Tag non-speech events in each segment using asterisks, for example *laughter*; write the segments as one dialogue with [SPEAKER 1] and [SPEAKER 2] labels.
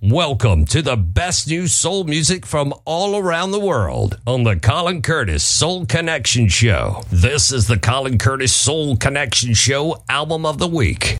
[SPEAKER 1] Welcome to the best new soul music from all around the world on the Colin Curtis Soul Connection Show. This is the Colin Curtis Soul Connection Show Album of the Week.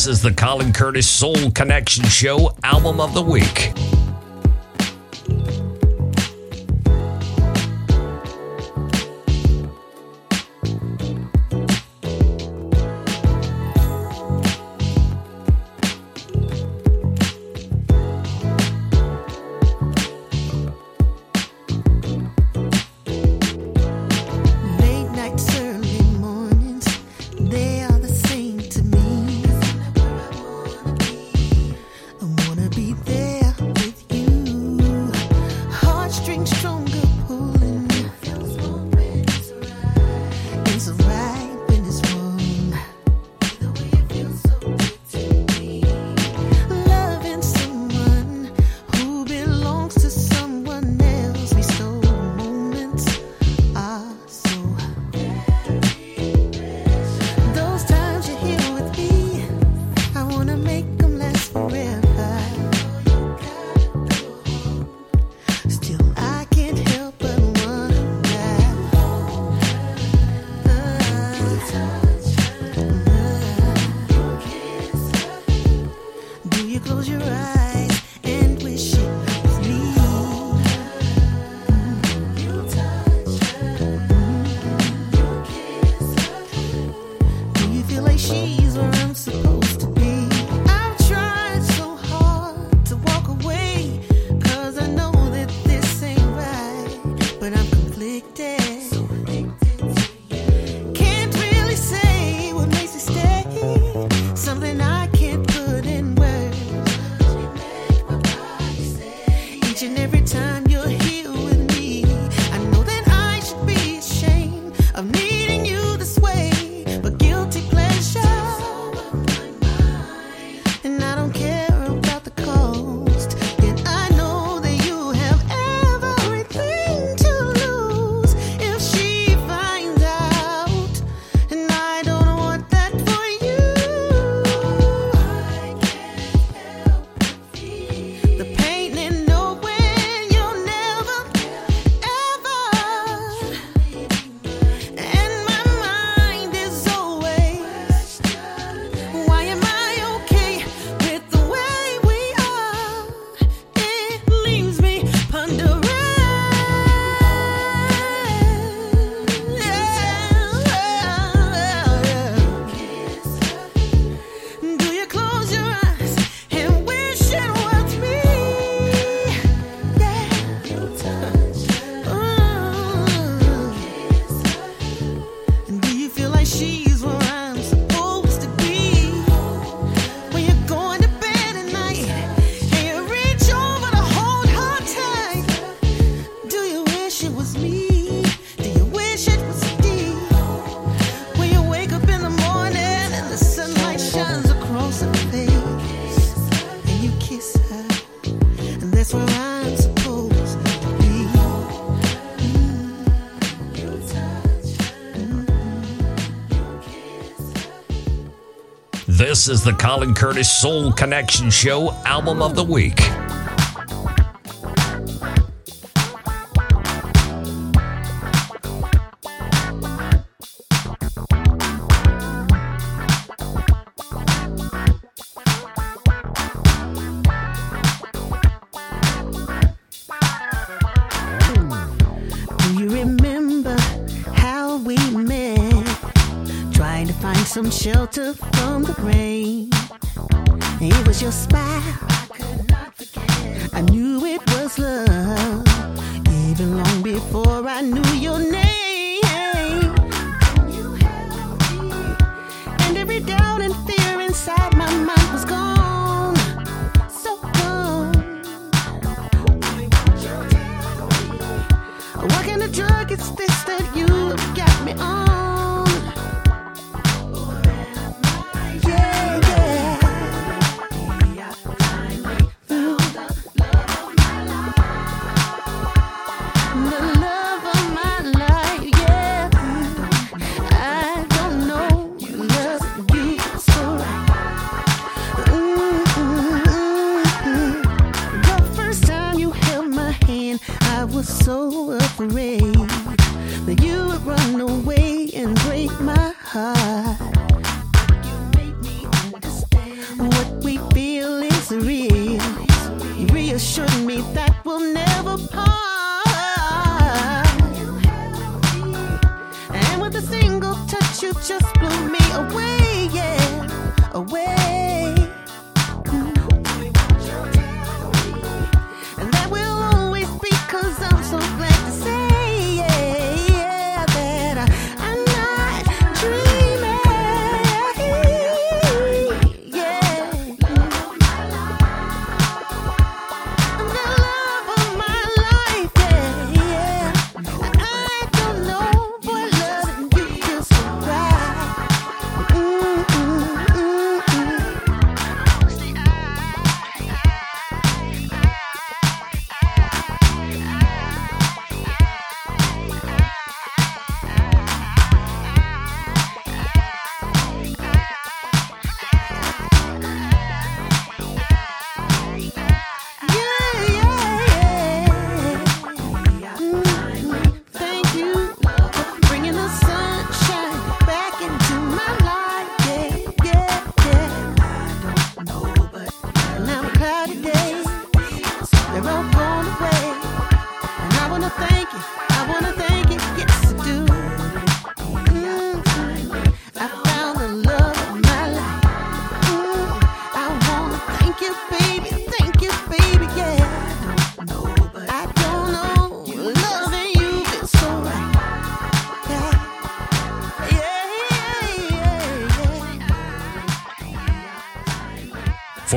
[SPEAKER 2] This
[SPEAKER 1] is the Colin Curtis Soul Connection Show Album of the Week.
[SPEAKER 2] This is the
[SPEAKER 1] Colin Curtis Soul Connection Show Album of the Week.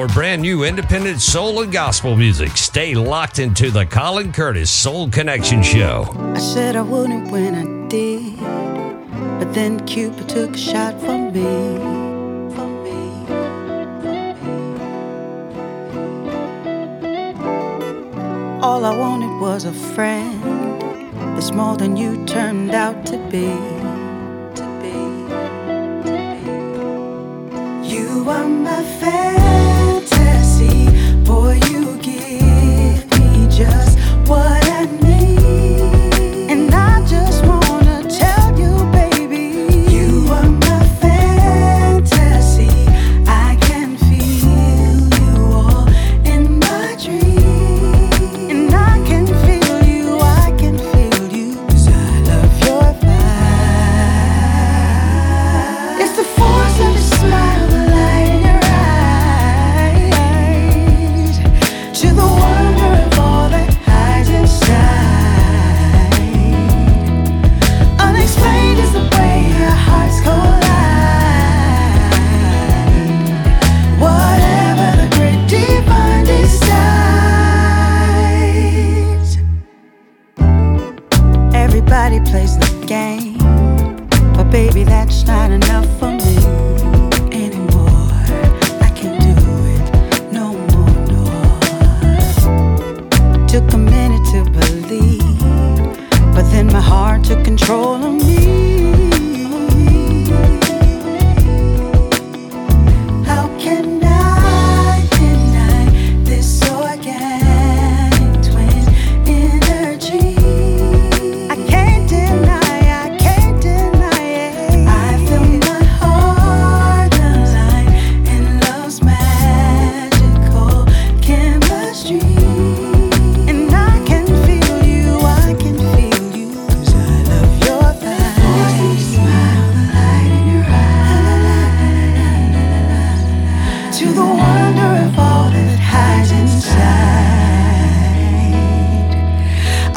[SPEAKER 1] brand new independent soul and gospel music. Stay locked into the Colin Curtis Soul Connection Show.
[SPEAKER 2] I said I wouldn't when I did, but then Cupid took a shot from me. For me. All I wanted was a friend. It's more than you turned out to be.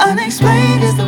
[SPEAKER 2] Unexplained is the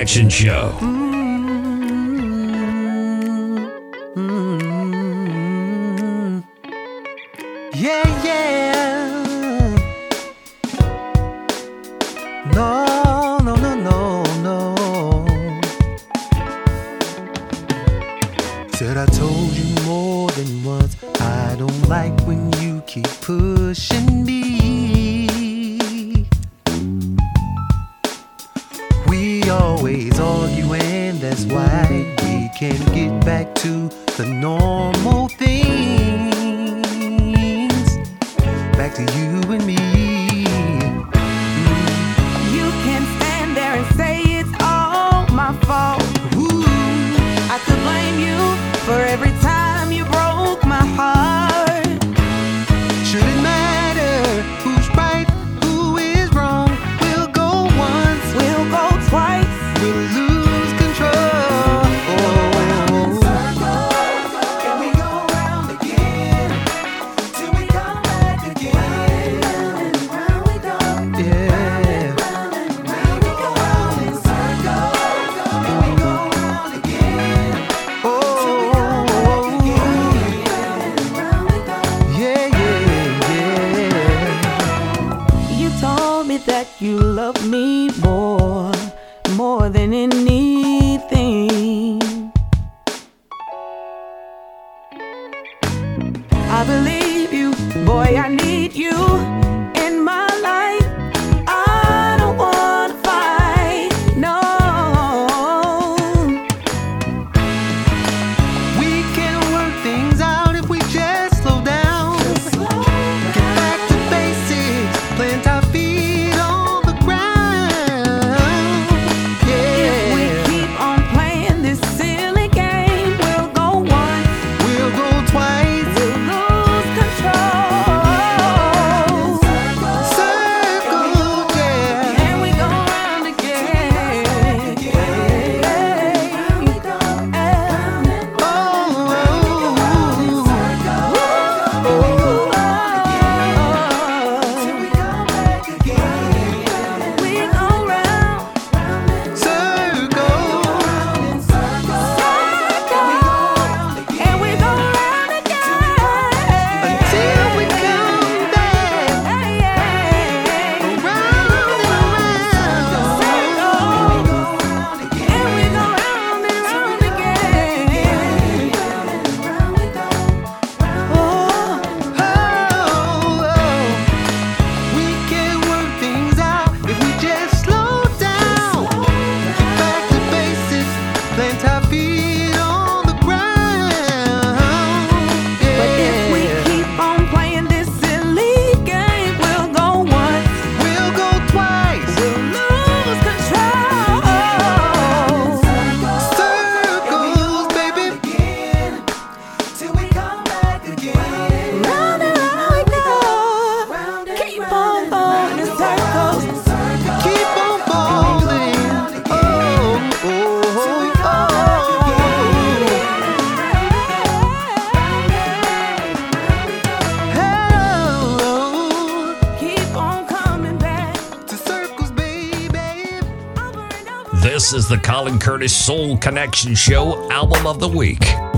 [SPEAKER 3] Connection Show.
[SPEAKER 1] This is the Colin Curtis Soul Connection Show Album of the Week.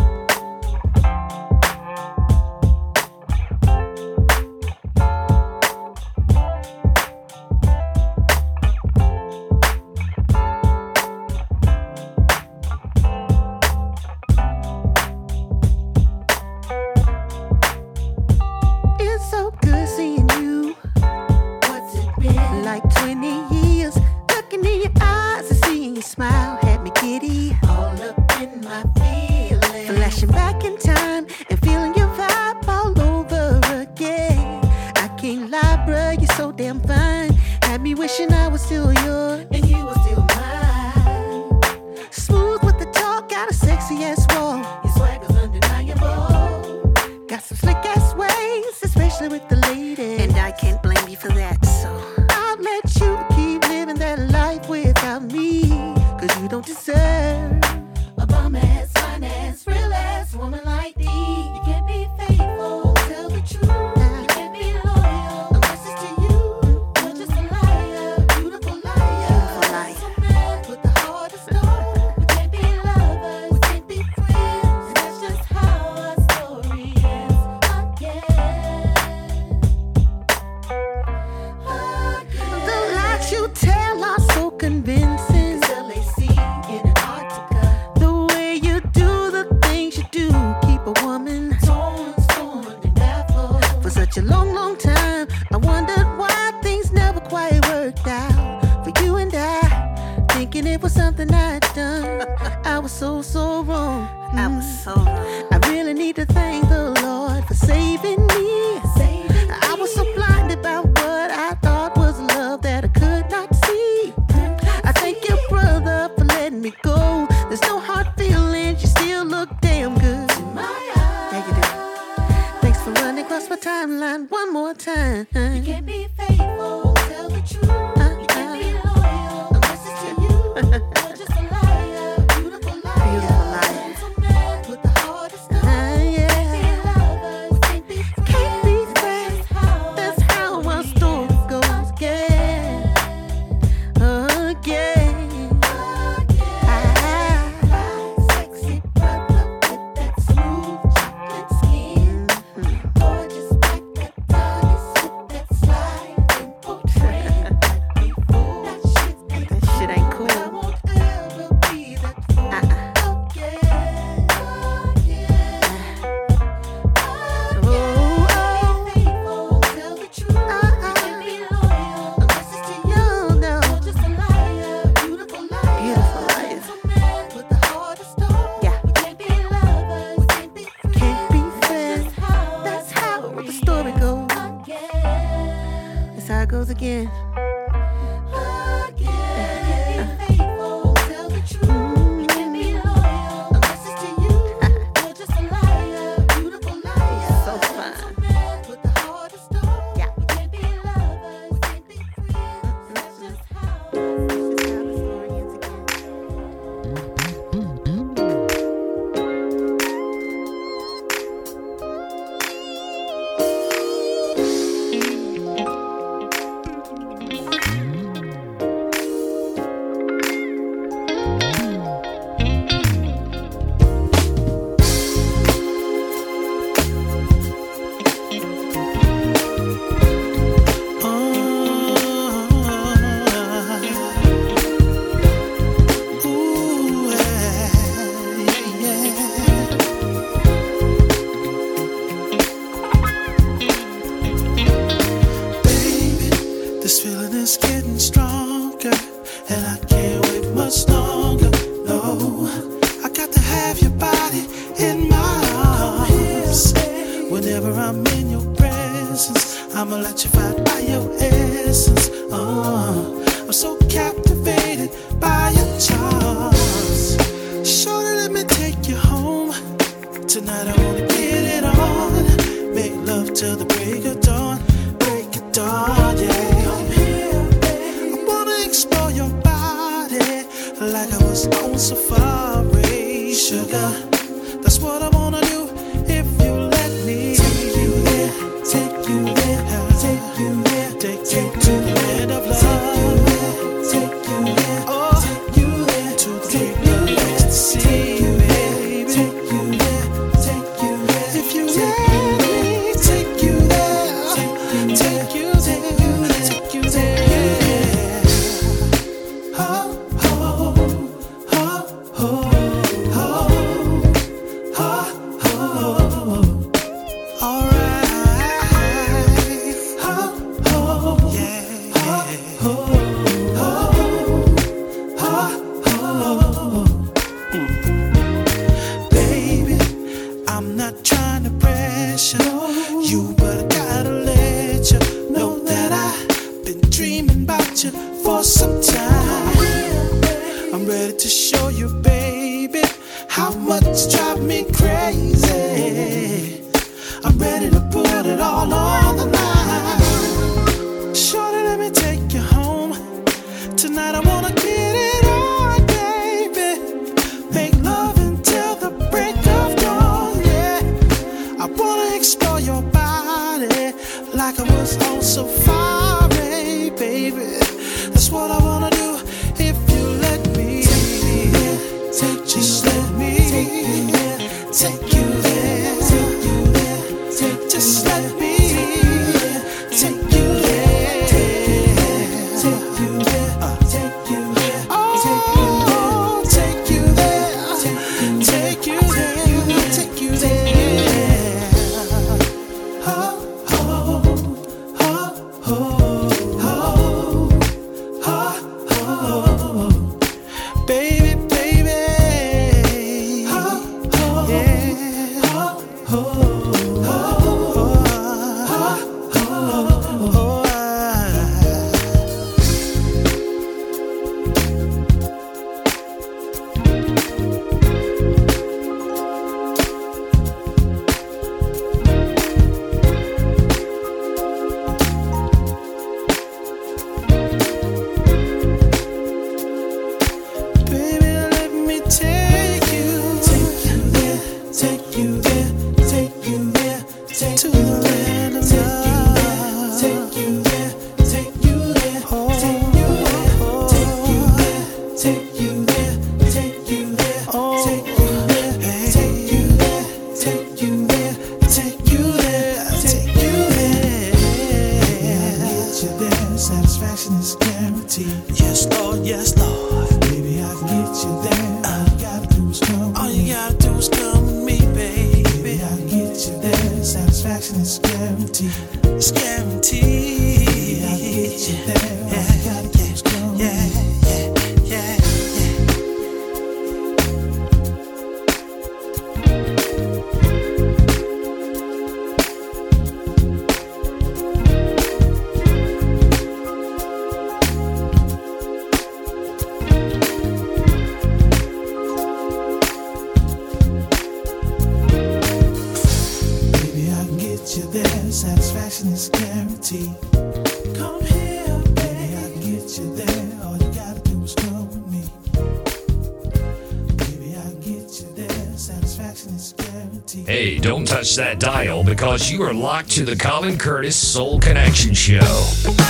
[SPEAKER 4] that
[SPEAKER 5] dial because you are locked to the Colin Curtis Soul Connection Show.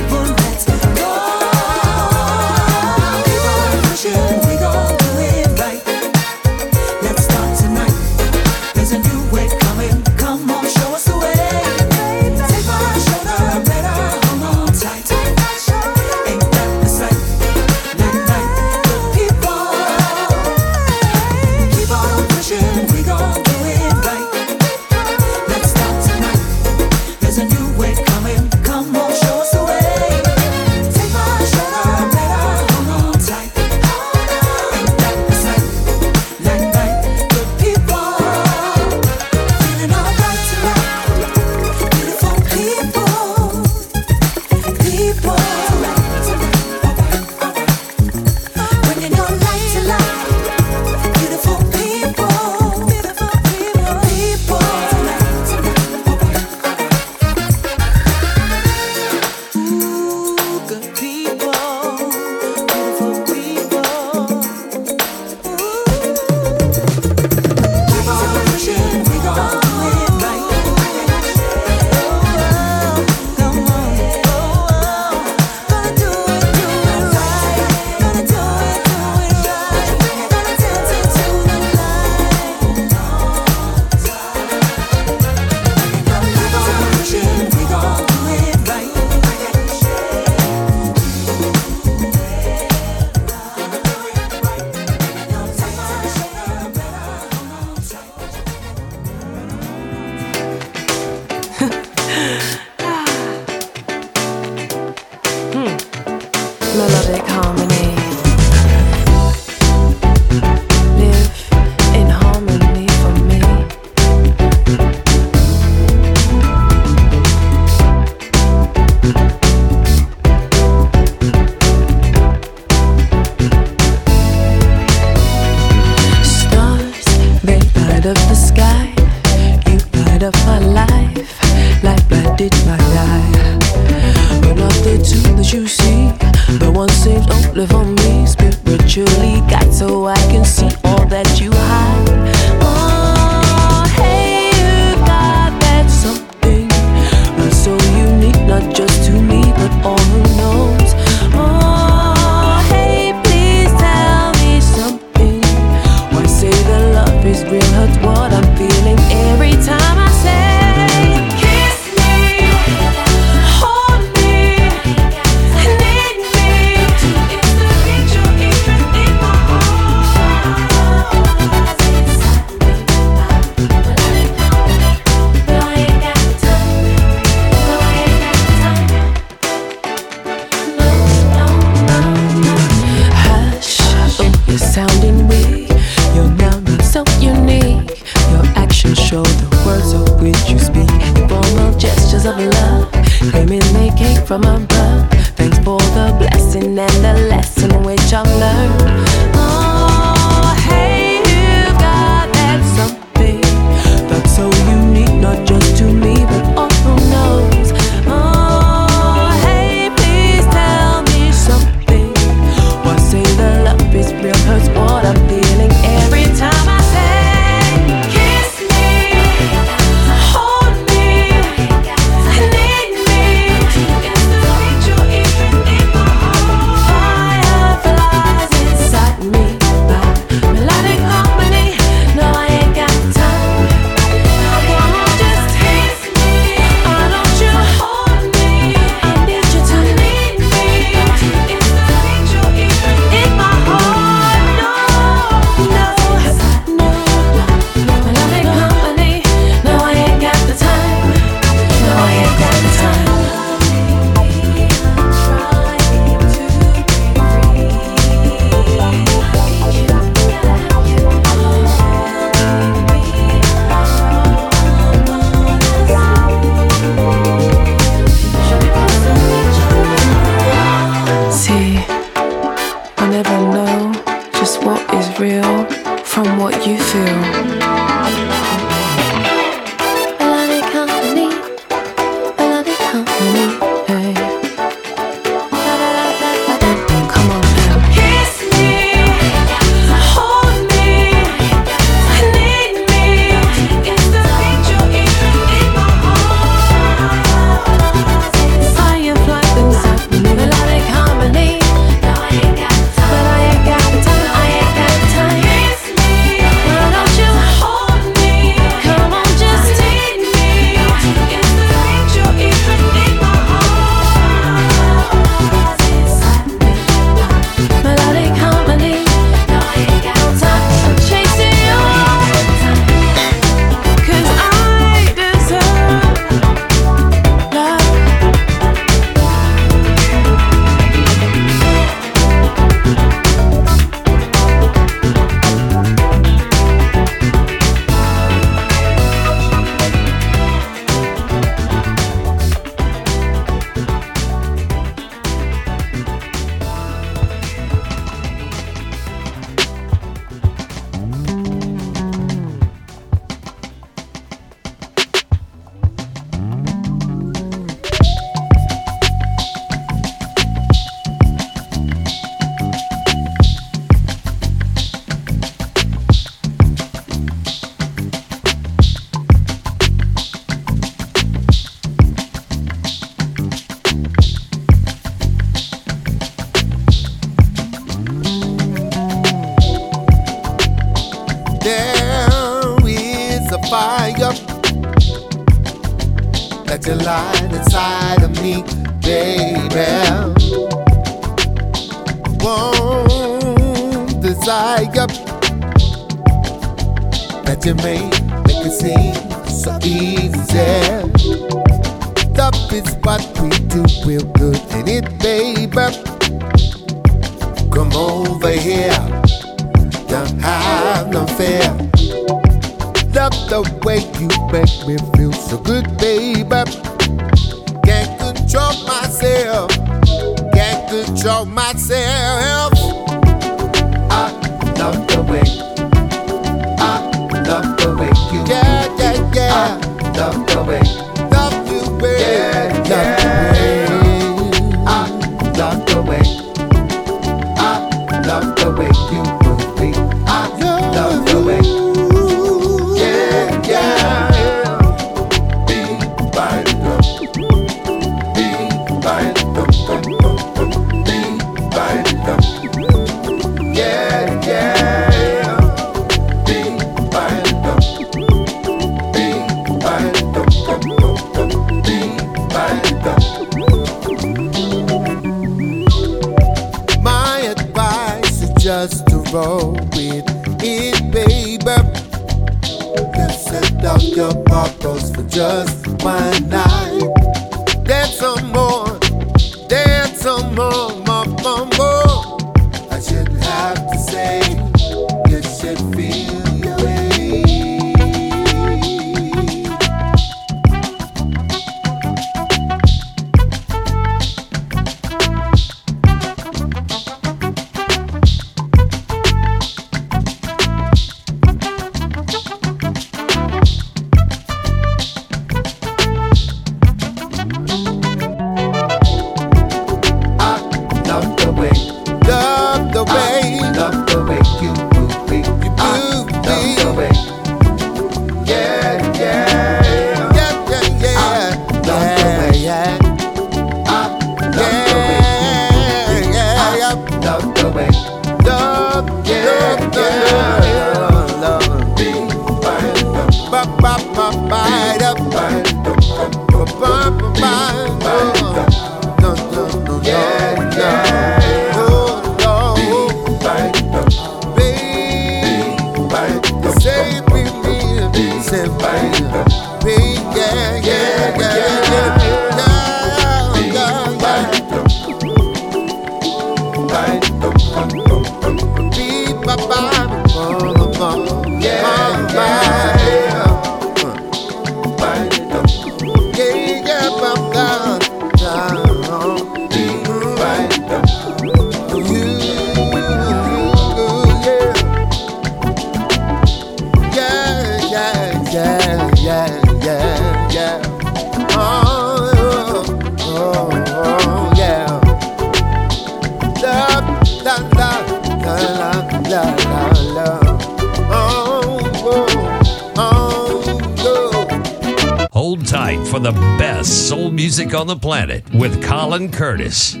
[SPEAKER 6] Colin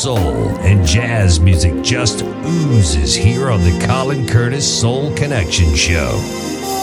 [SPEAKER 7] soul, and
[SPEAKER 8] jazz music just oozes here on the Colin Curtis Soul Connection Show.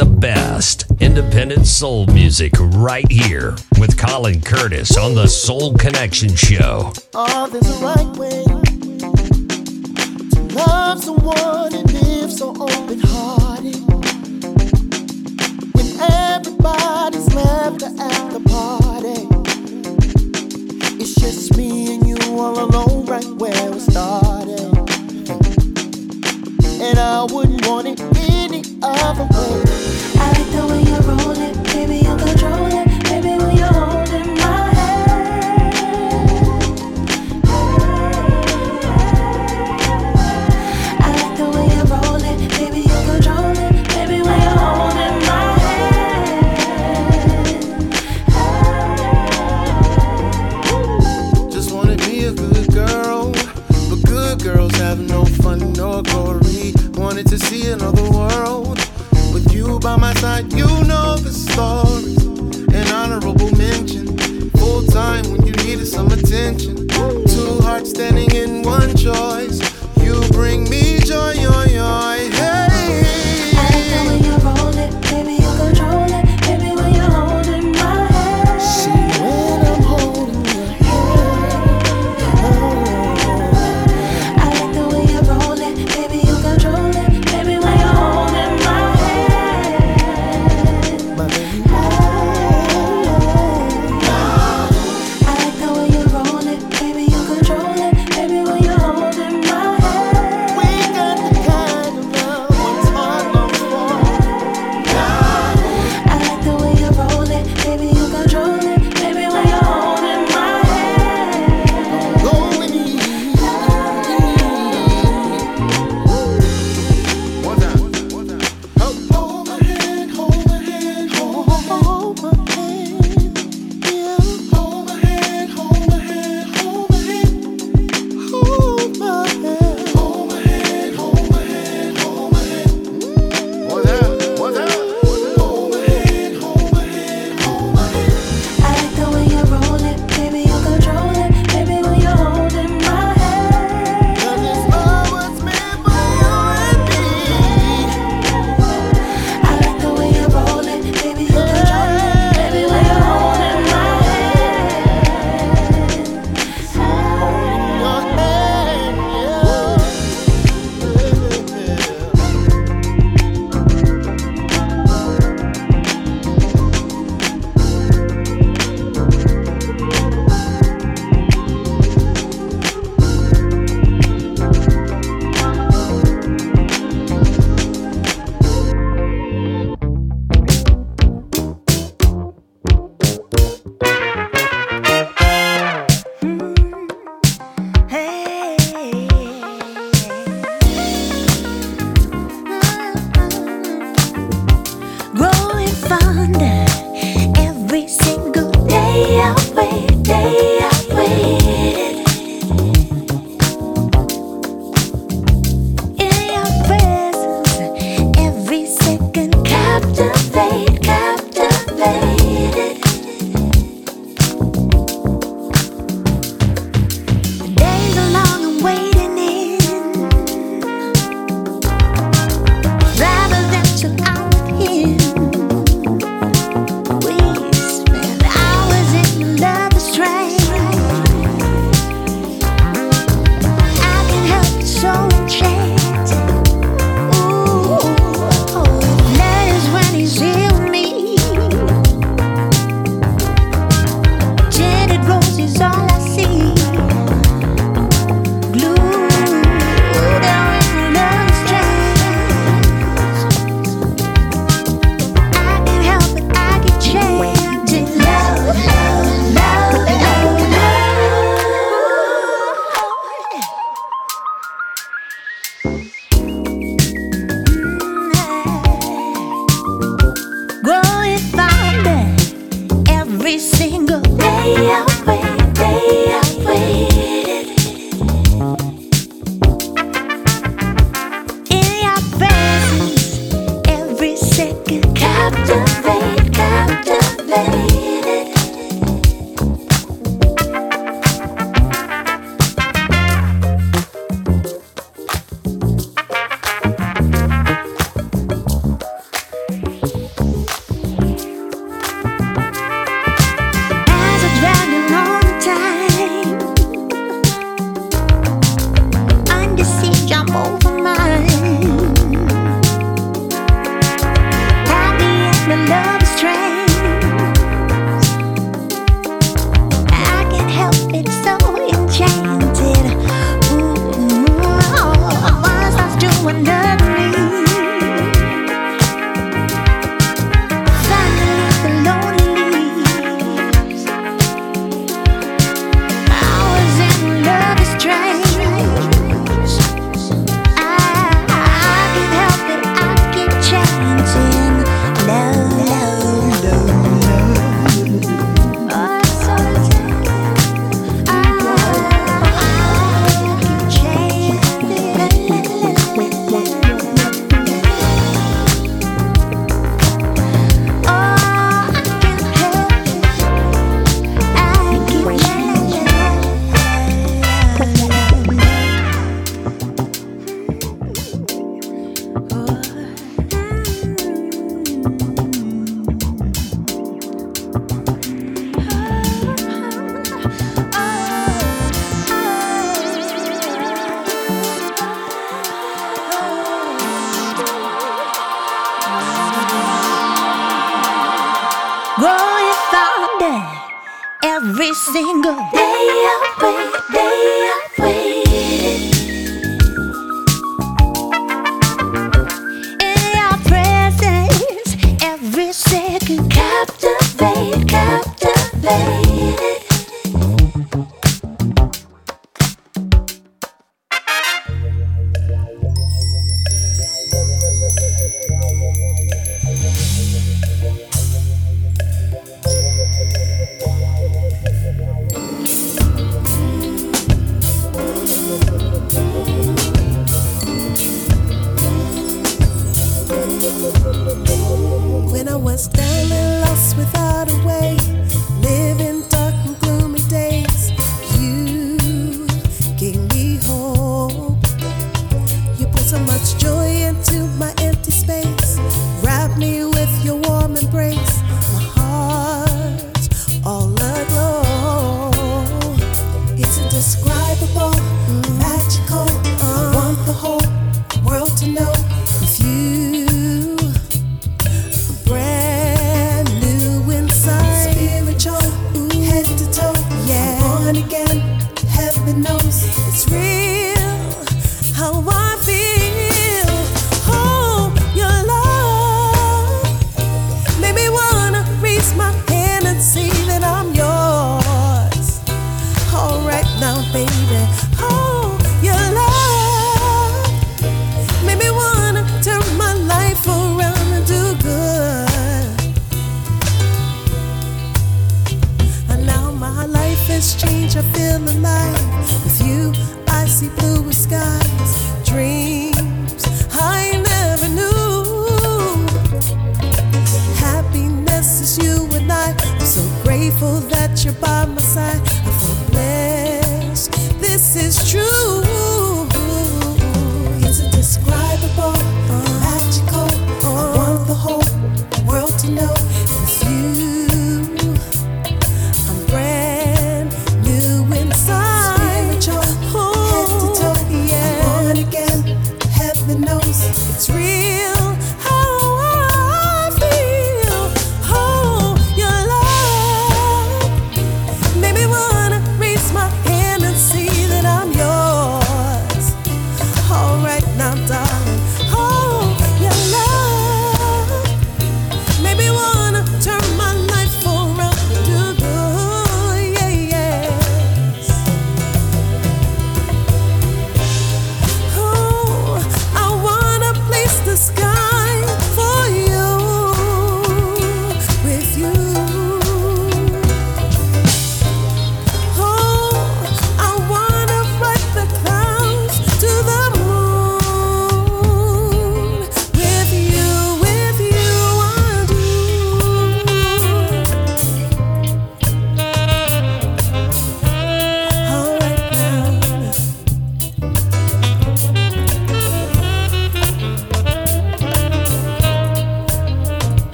[SPEAKER 9] the
[SPEAKER 2] best
[SPEAKER 5] independent soul music right here with Colin Curtis on the Soul Connection Show.
[SPEAKER 10] Oh, there's a right way to love someone and live so open
[SPEAKER 5] heart.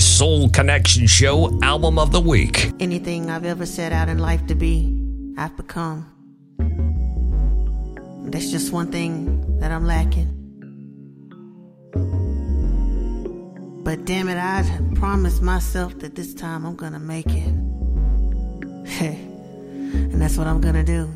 [SPEAKER 5] Soul Connection Show Album of the Week.
[SPEAKER 1] Anything I've ever set out in life to be, I've become. That's just one thing that I'm lacking. But damn it, I promised myself that this time I'm gonna make it. *laughs* And that's what I'm gonna do.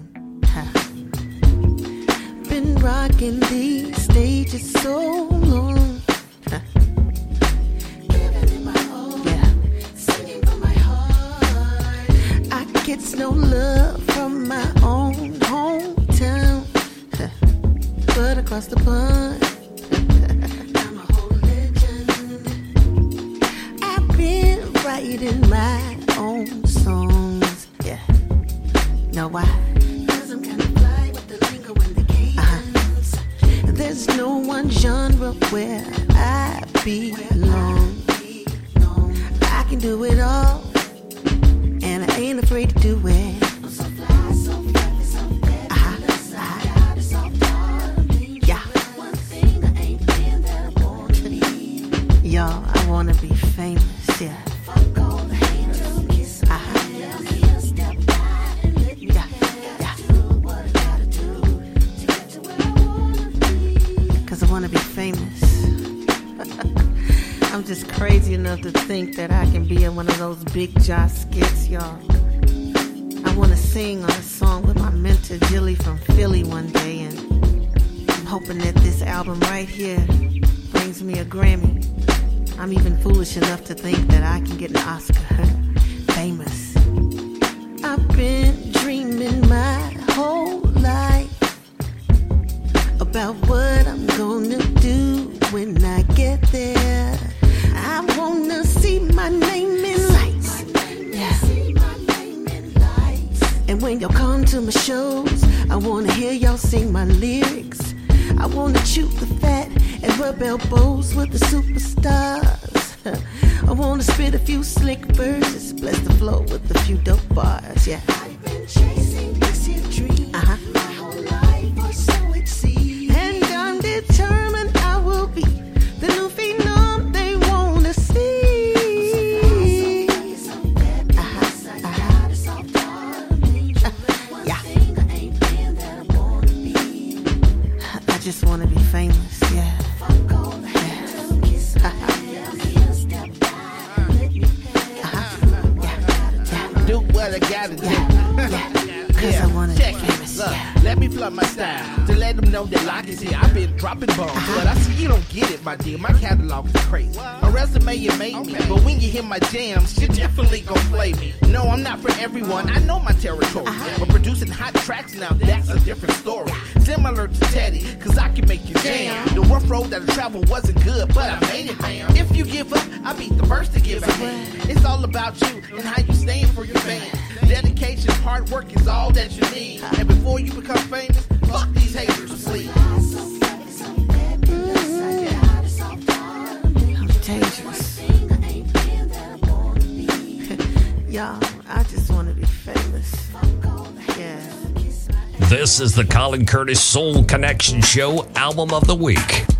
[SPEAKER 1] Big jaw skits, y'all. I wanna sing on a song with my mentor Jilly from Philly one day, and I'm hoping that this album right here brings me a Grammy. I'm even foolish enough to think that I can get an Oscar. *laughs* Famous. I've been dreaming my whole life about what I'm gonna do when I get there. I wanna see my name in when y'all come to my shows, I wanna hear y'all sing my lyrics. I wanna chew the fat and rub elbows with the superstars. *laughs* I wanna spit a few slick verses, bless the flow with a few dope bars. Yeah. I've
[SPEAKER 11] dropping bombs, but I see you don't get it, my dear. My catalog is crazy. A resume you made me, but when you hear my jams, you definitely gon' play me. No, I'm not for everyone. I know my territory, uh-huh. but producing hot tracks now that's a different story. Similar to Teddy, cause I can make you jam. The rough road that I traveled wasn't good, but I made it, man. If you give up, I'll be the first to give hand. It's all about you and how you stand for your fans. Dedication, hard work is all that you need. And before you become famous, fuck these haters, please.
[SPEAKER 5] This is the Colin Curtis Soul Connection Show Album of the Week.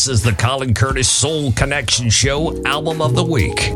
[SPEAKER 2] This
[SPEAKER 1] is the Colin Curtis Soul Connection Show Album of the Week.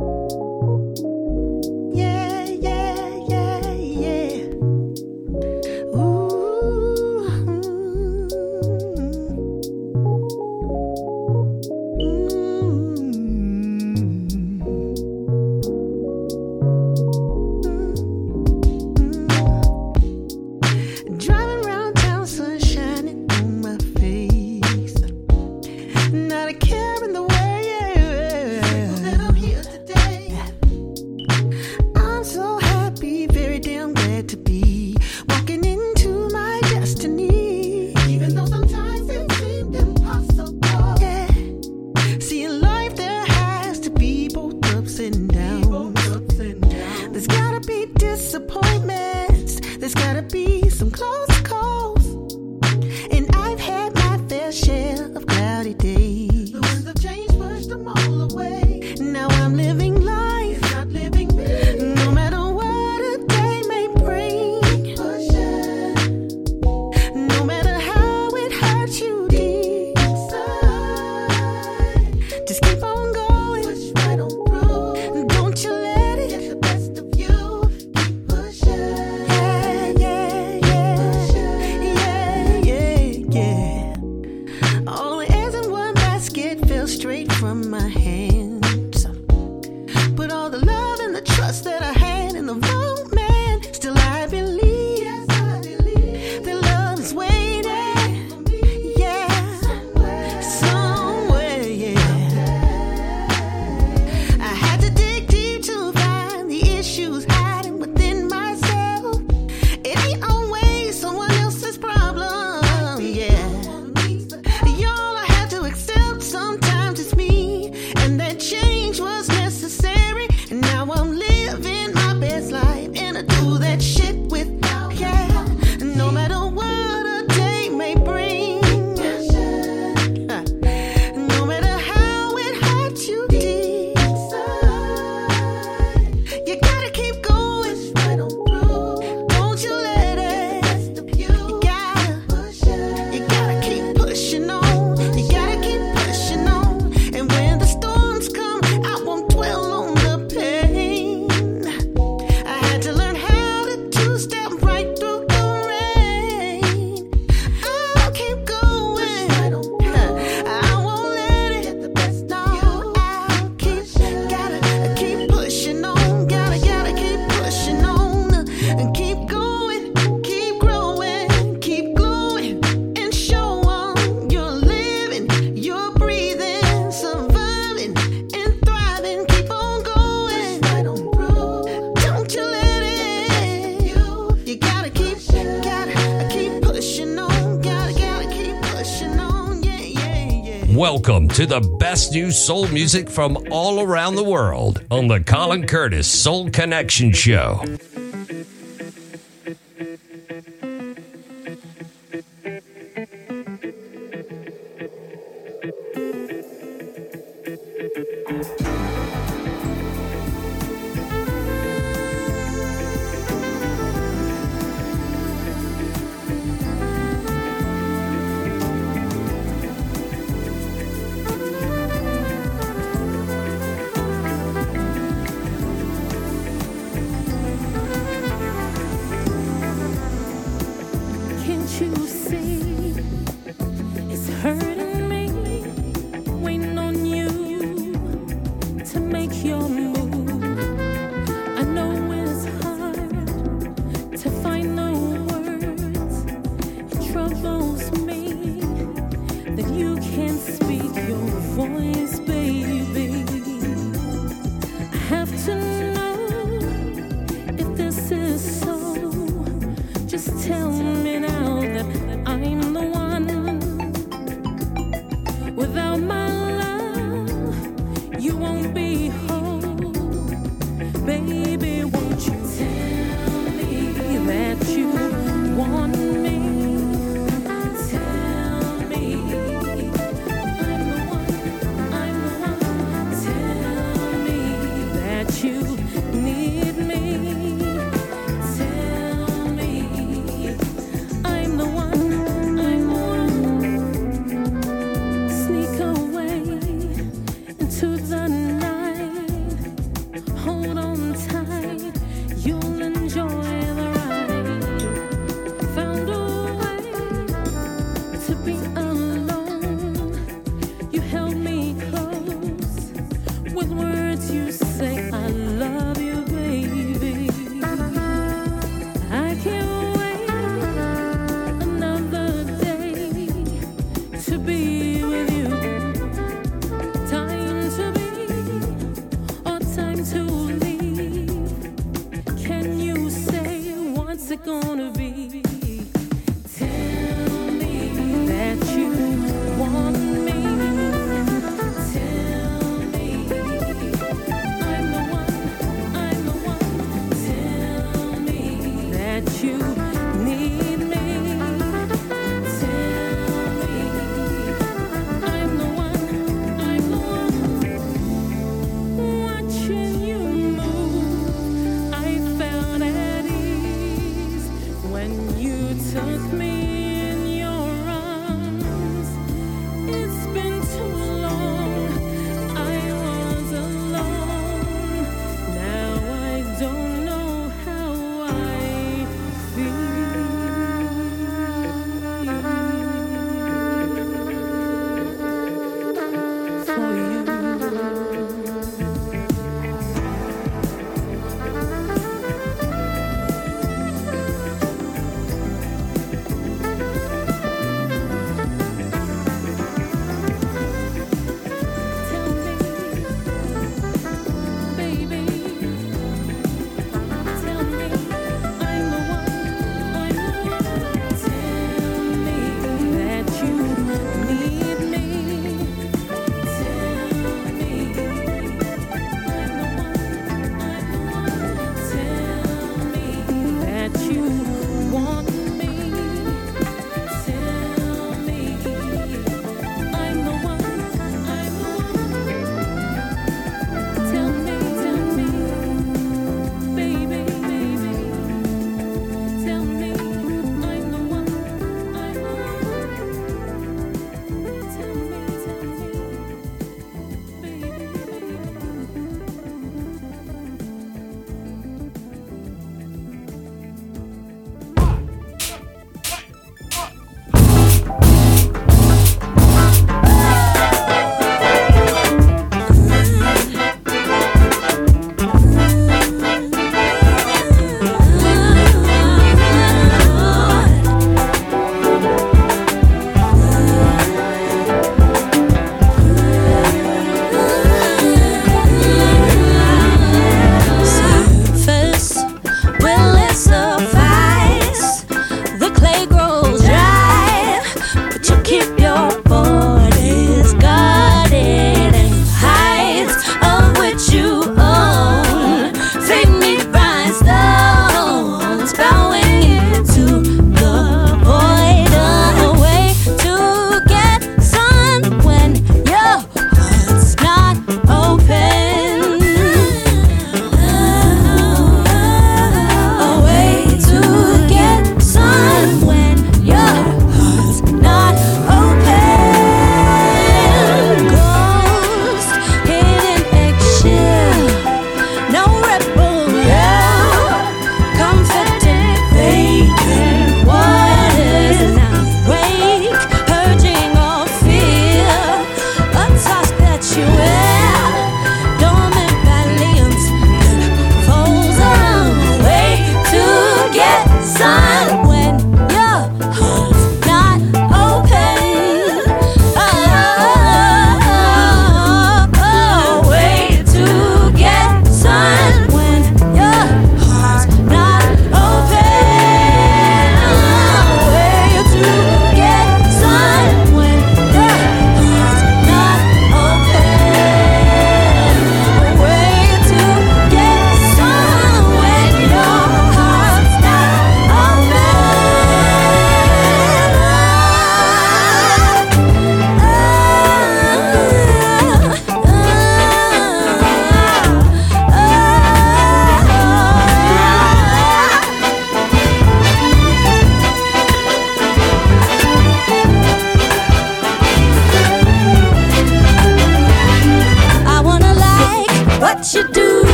[SPEAKER 12] to the best new soul music from all around the world on the Colin Curtis Soul Connection Show.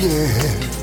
[SPEAKER 13] Yeah.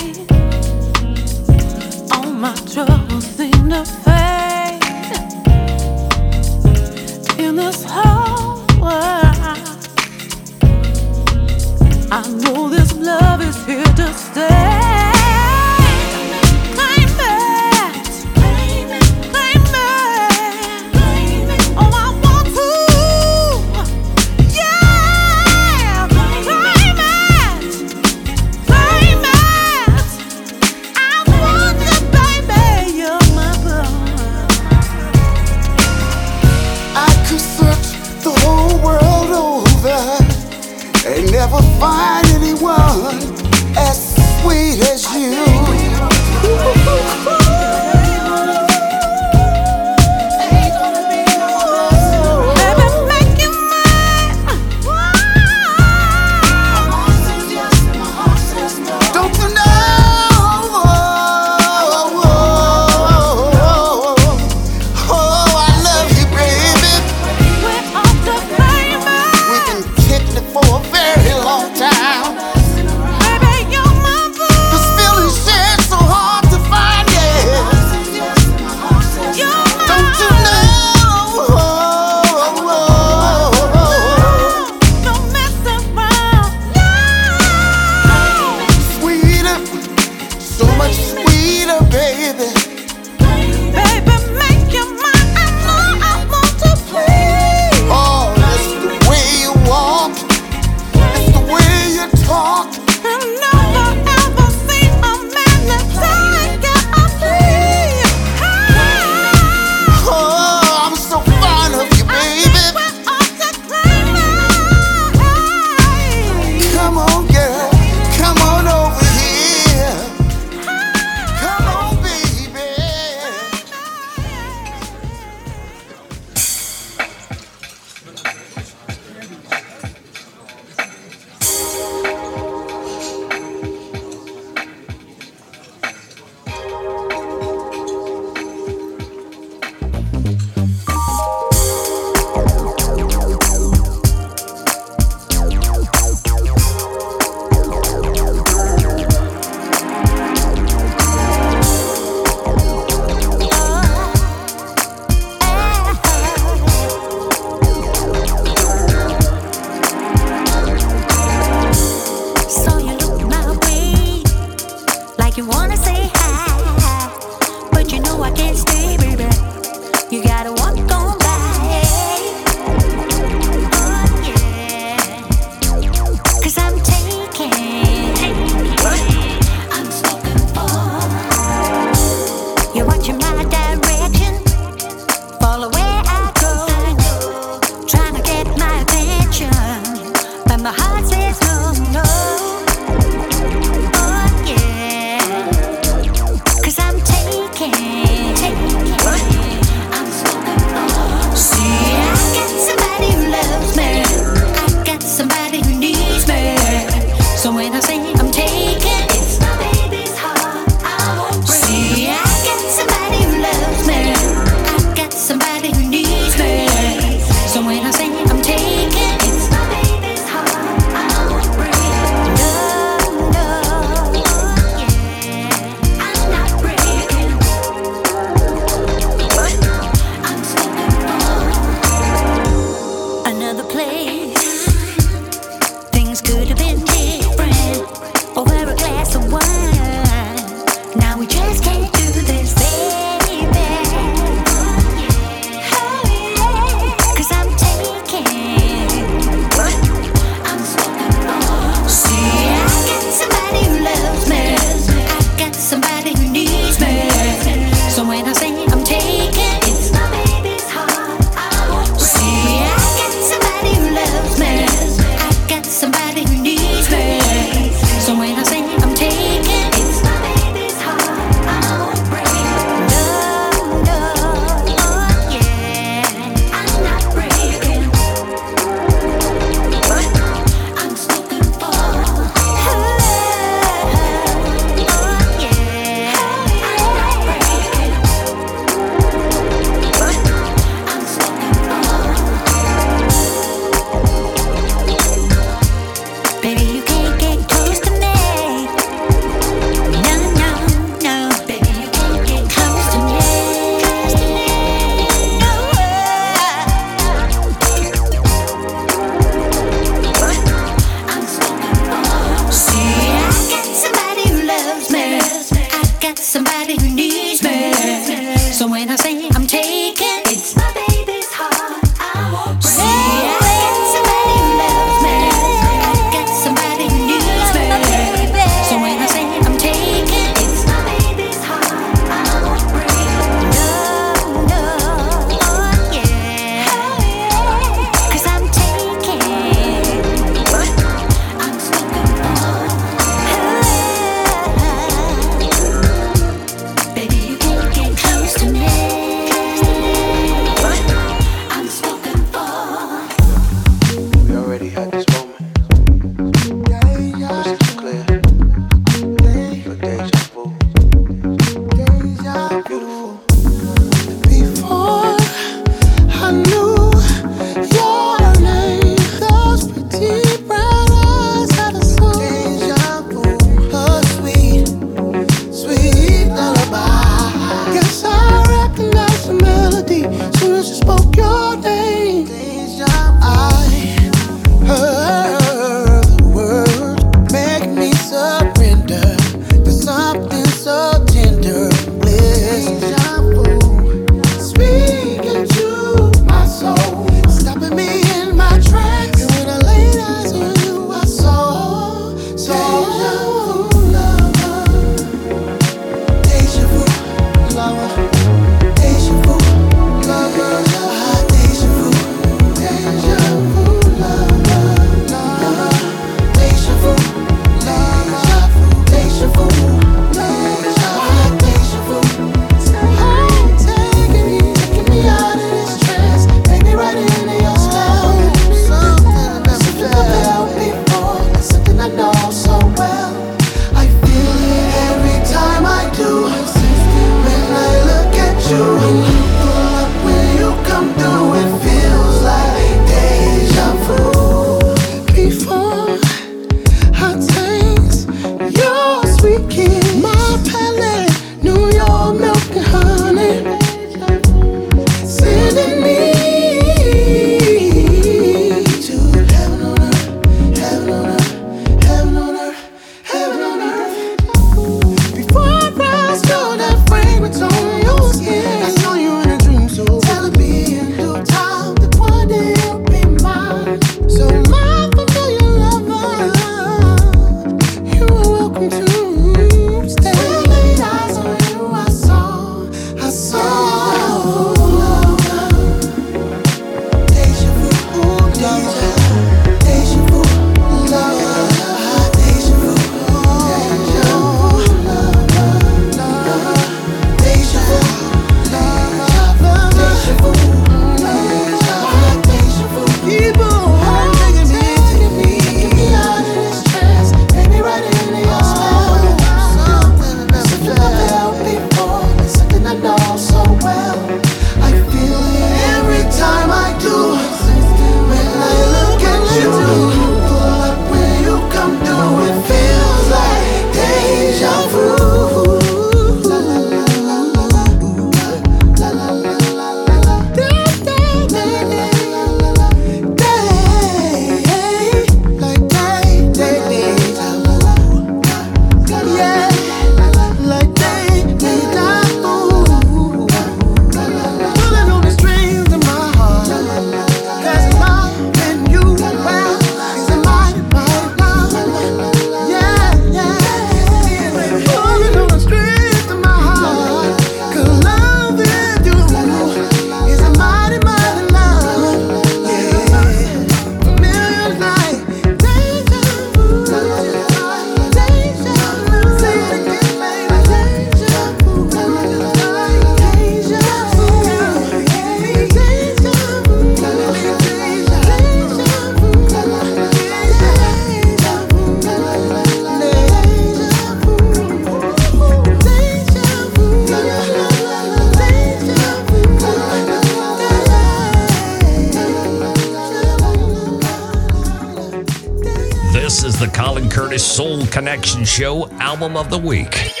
[SPEAKER 1] Connection Show Album of the Week.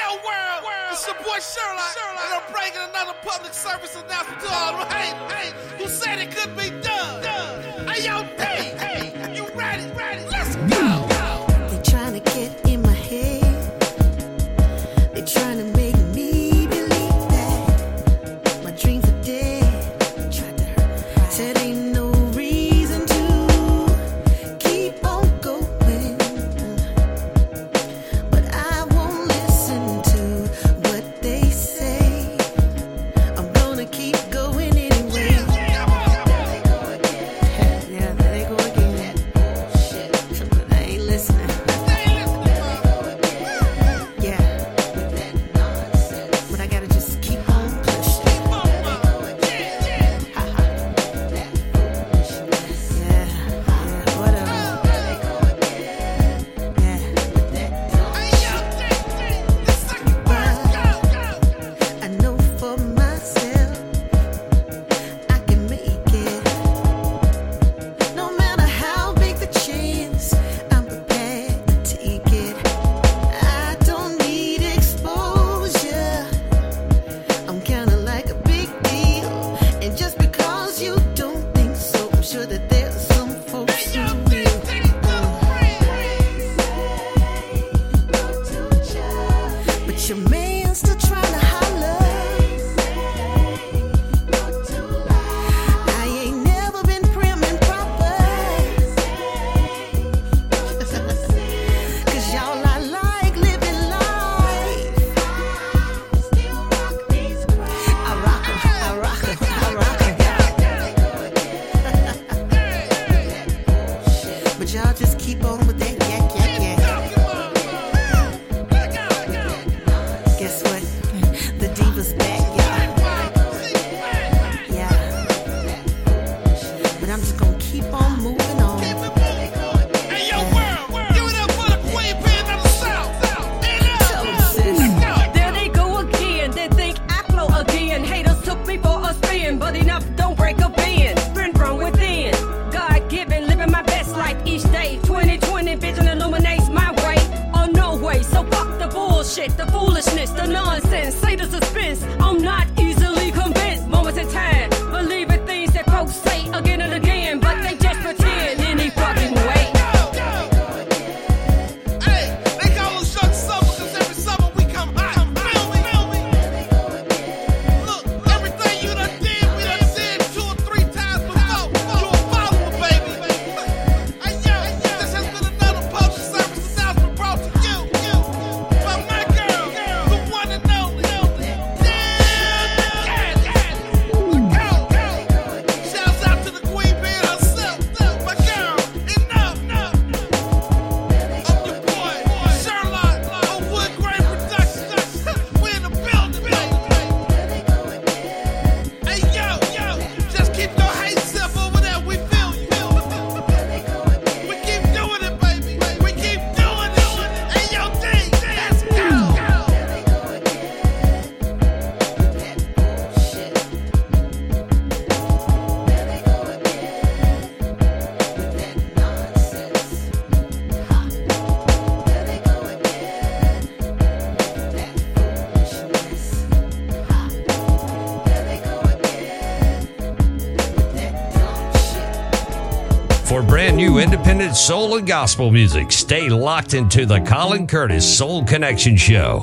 [SPEAKER 3] new independent soul and gospel music. Stay locked into the Colin Curtis Soul Connection Show.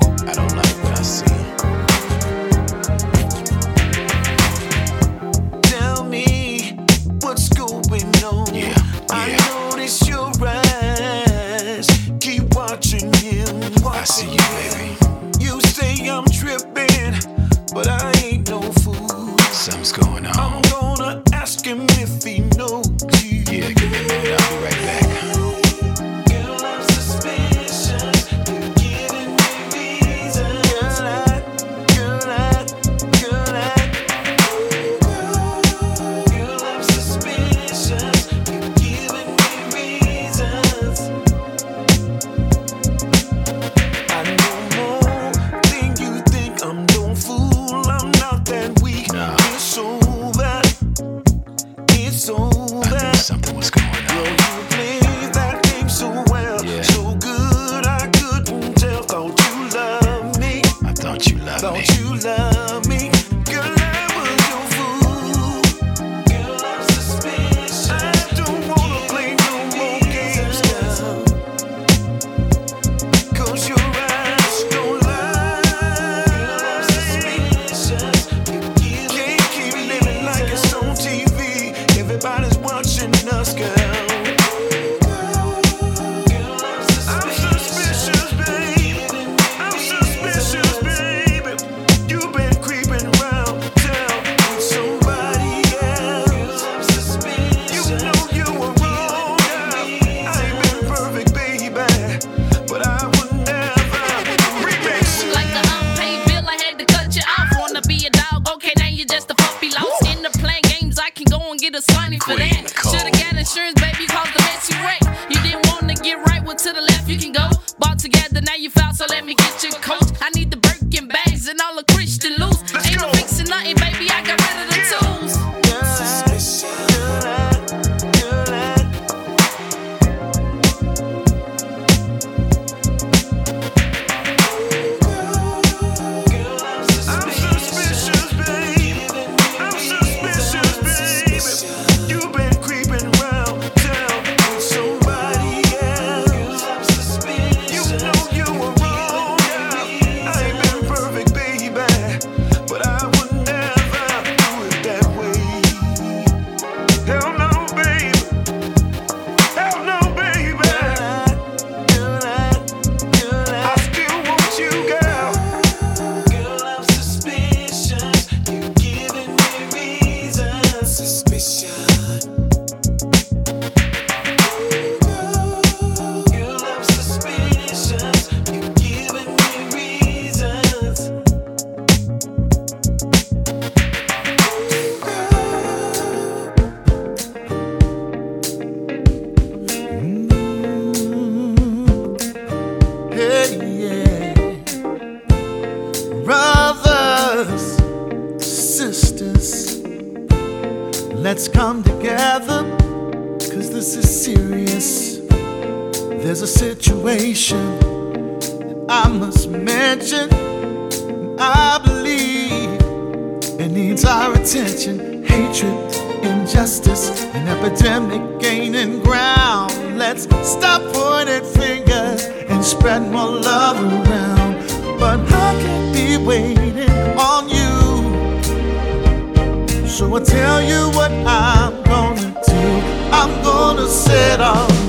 [SPEAKER 14] So I tell you
[SPEAKER 15] what I'm gonna do. I'm gonna set off.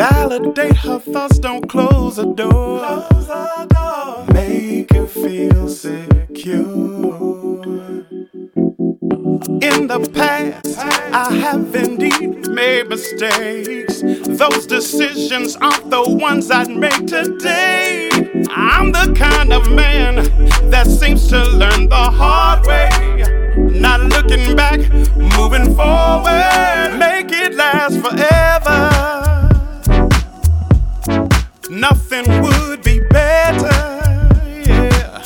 [SPEAKER 8] Validate her thoughts, don't close the door. Close the door. Make her feel secure. In the past, I have indeed made mistakes. Those decisions aren't the ones I'd make today. I'm the kind of man that seems to learn the hard way. Not looking back, moving forward. Make it last forever. Nothing would be better. Yeah.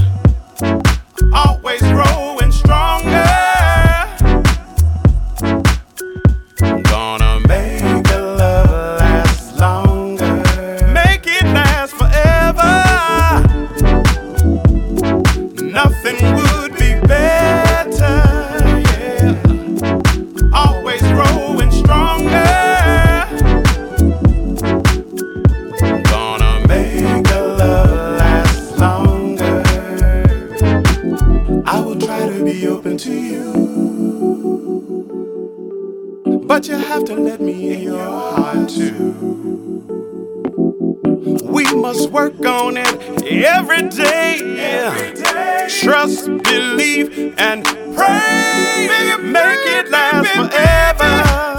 [SPEAKER 8] Always growing stronger. To let me in your heart too. We must work on it every day. Trust, believe, and pray. Make it last forever.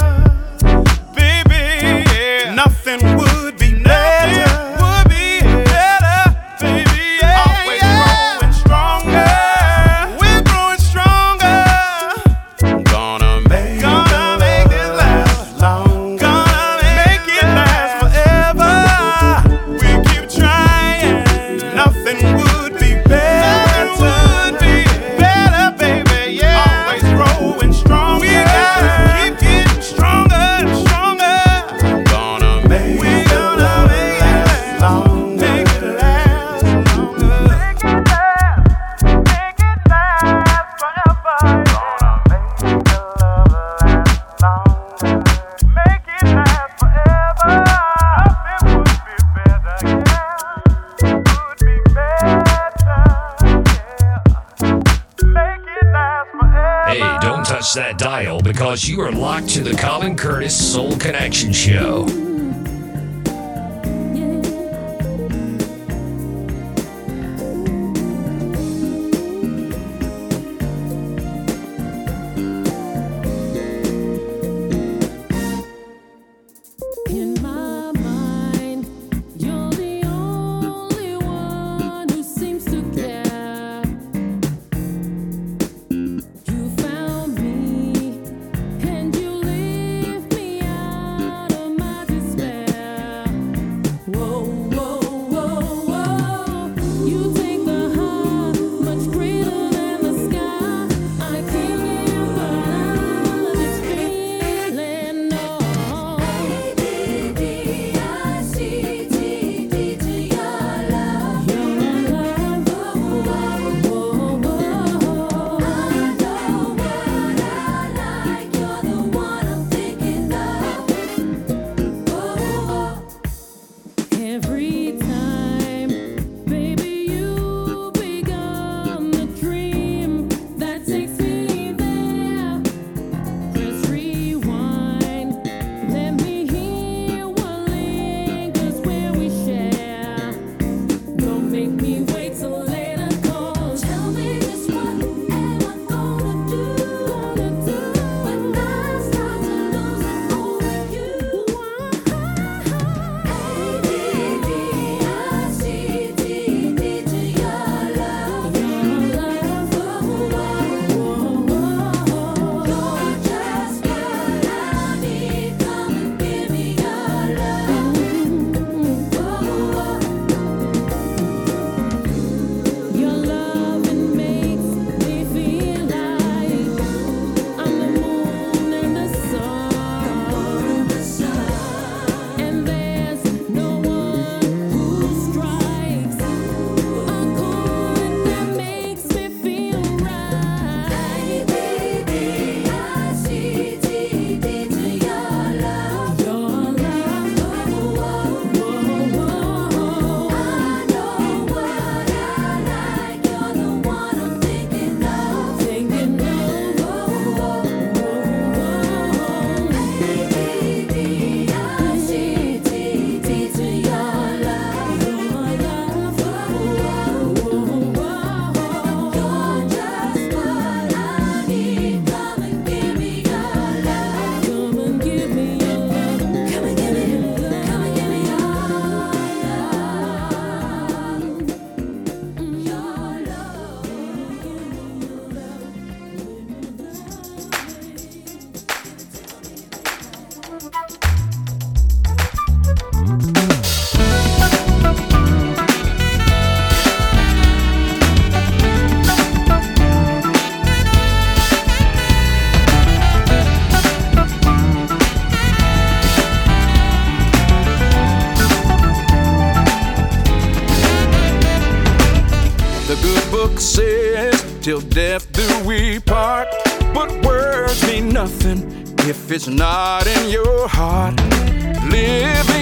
[SPEAKER 1] Because you are locked to the Colin Curtis Soul Connection Show.
[SPEAKER 16] said, Till death do we part. But words mean nothing if it's not in your heart. Live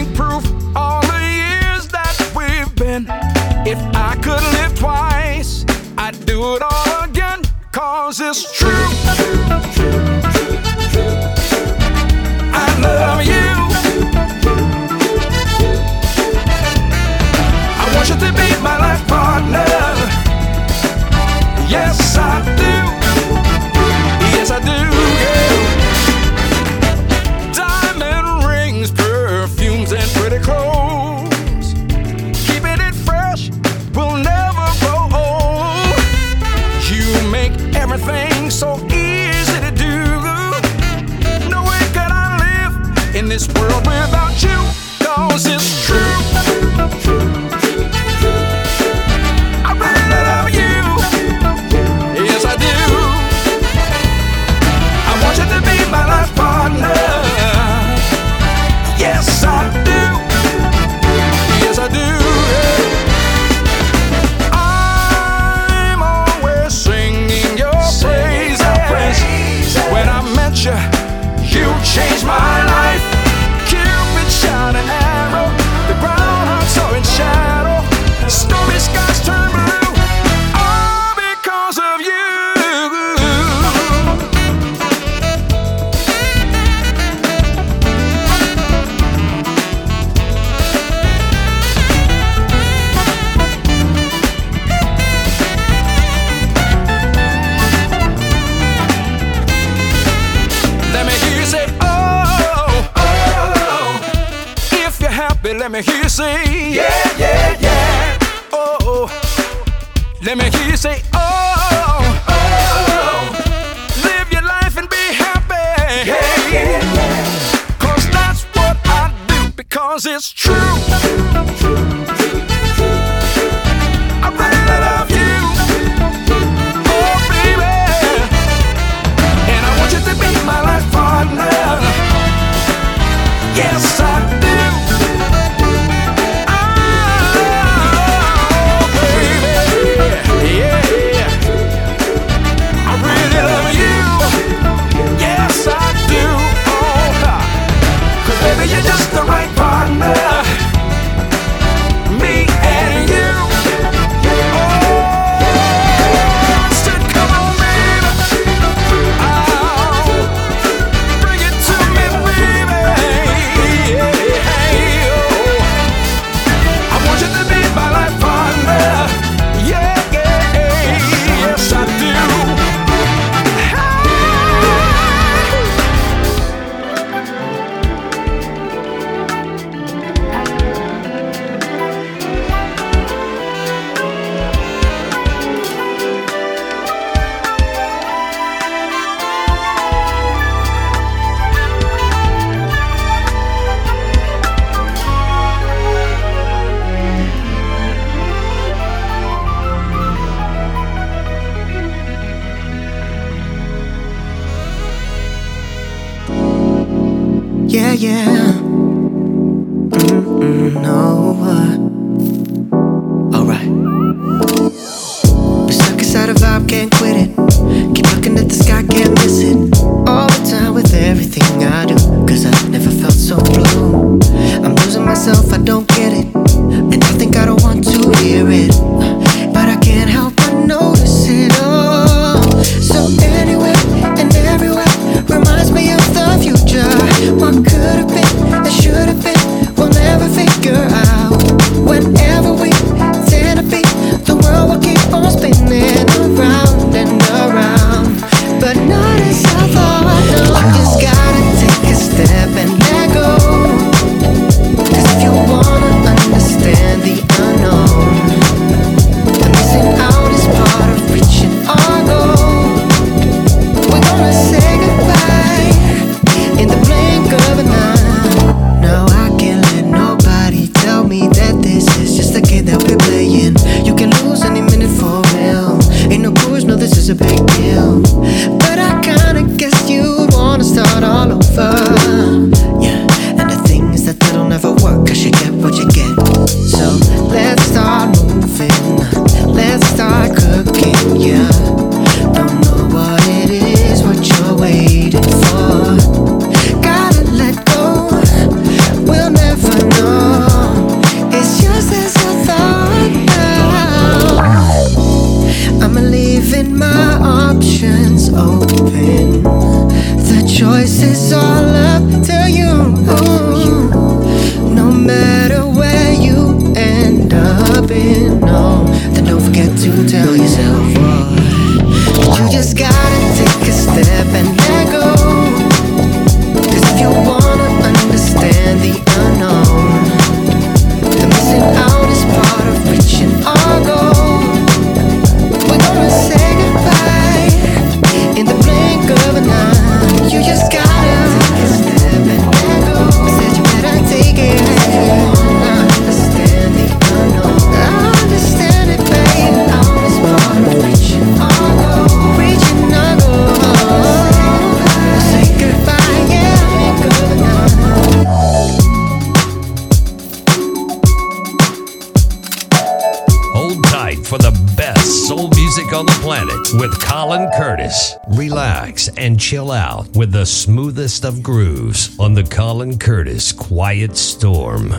[SPEAKER 5] chill out with the smoothest of grooves on the Colin Curtis Quiet Storm.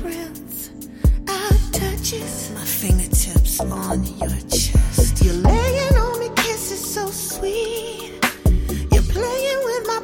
[SPEAKER 1] breaths, our touches, my fingertips on your chest. You're laying on me, kisses so sweet. You're playing with my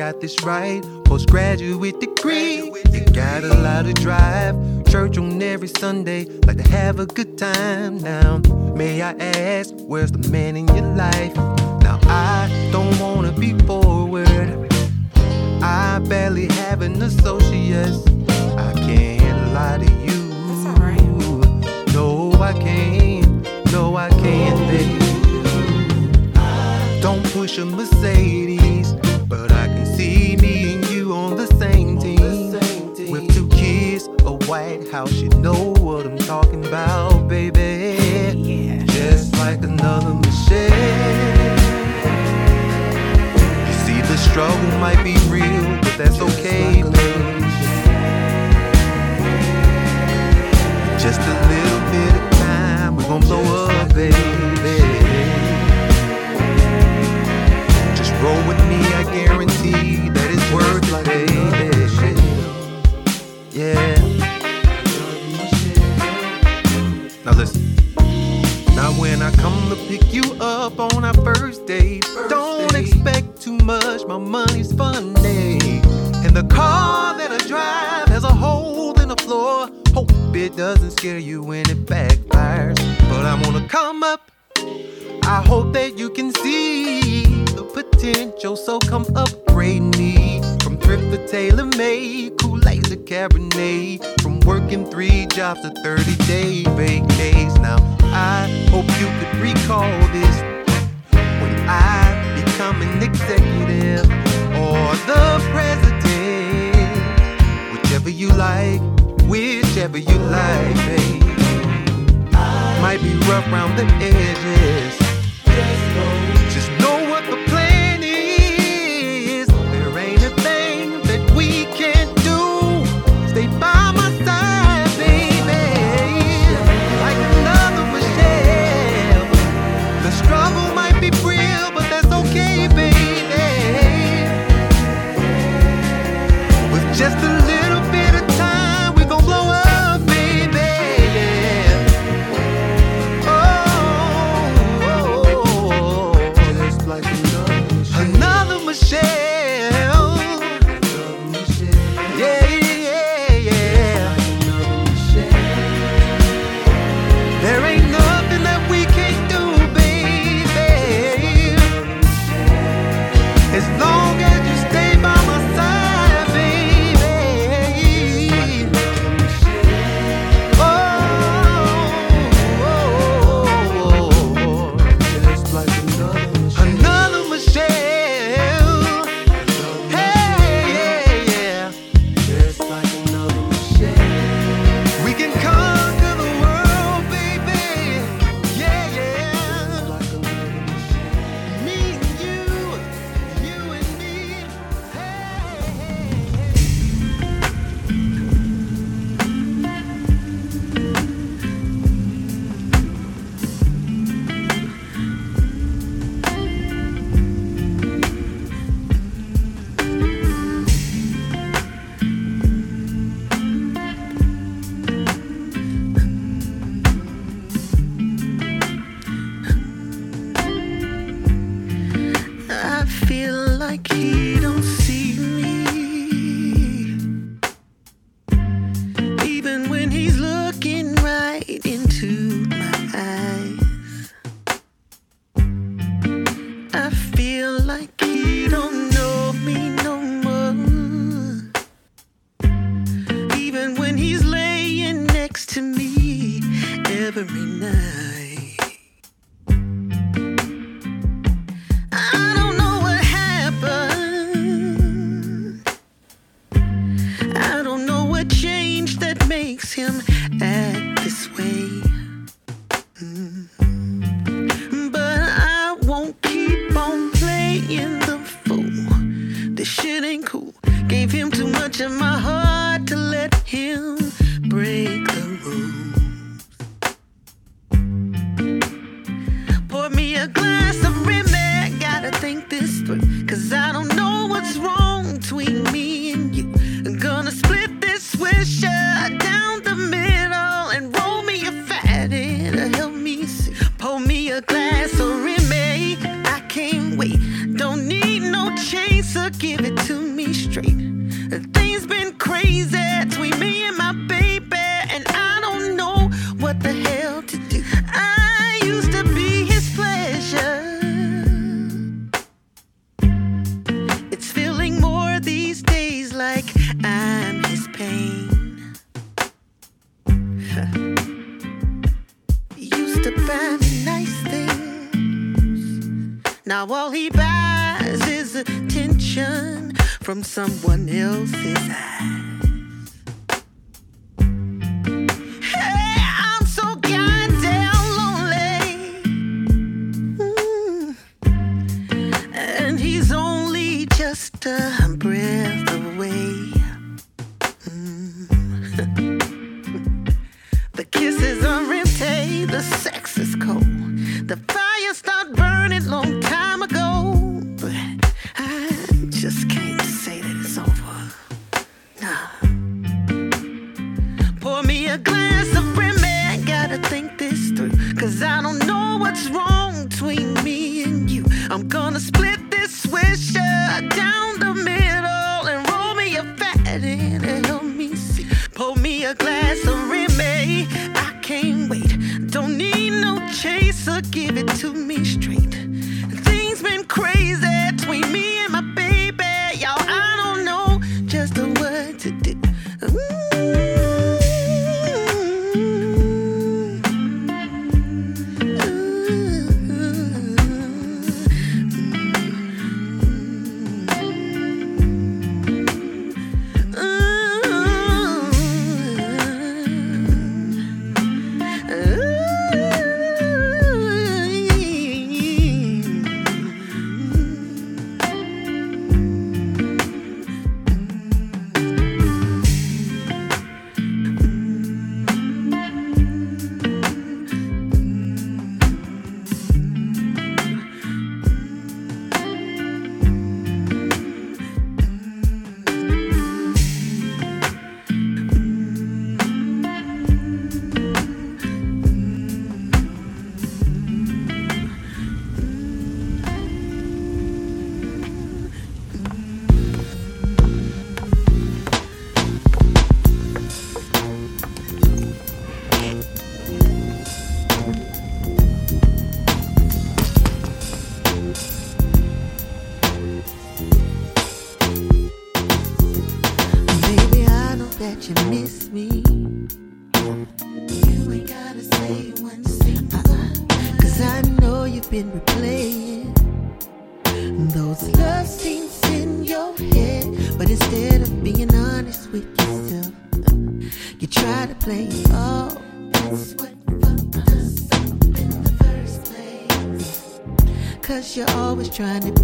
[SPEAKER 1] got
[SPEAKER 3] this right. Postgraduate
[SPEAKER 1] trying to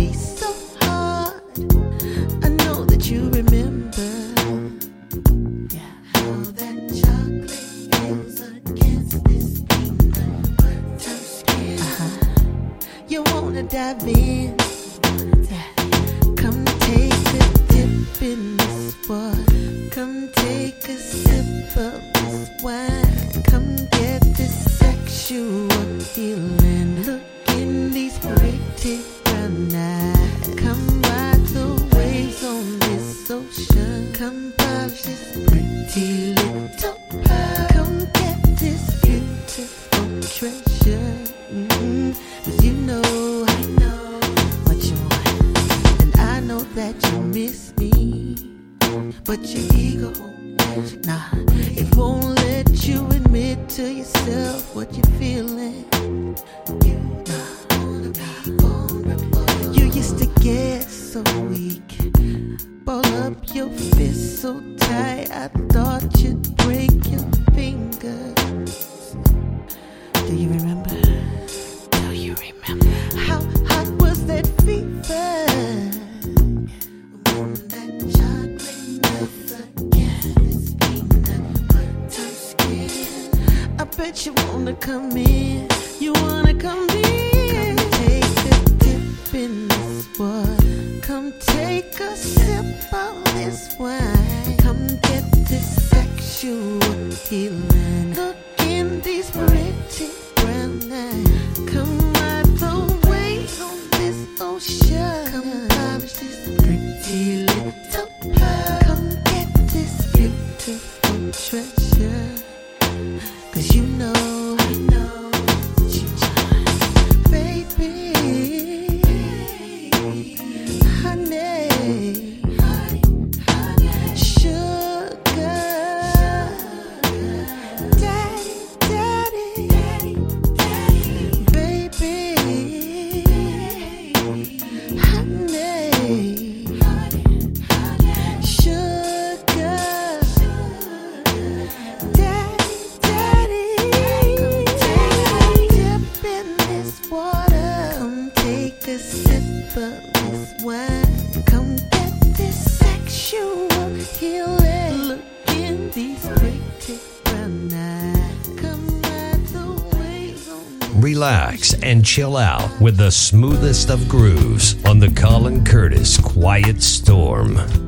[SPEAKER 17] chill out with the smoothest of grooves on the Colin Curtis Quiet Storm.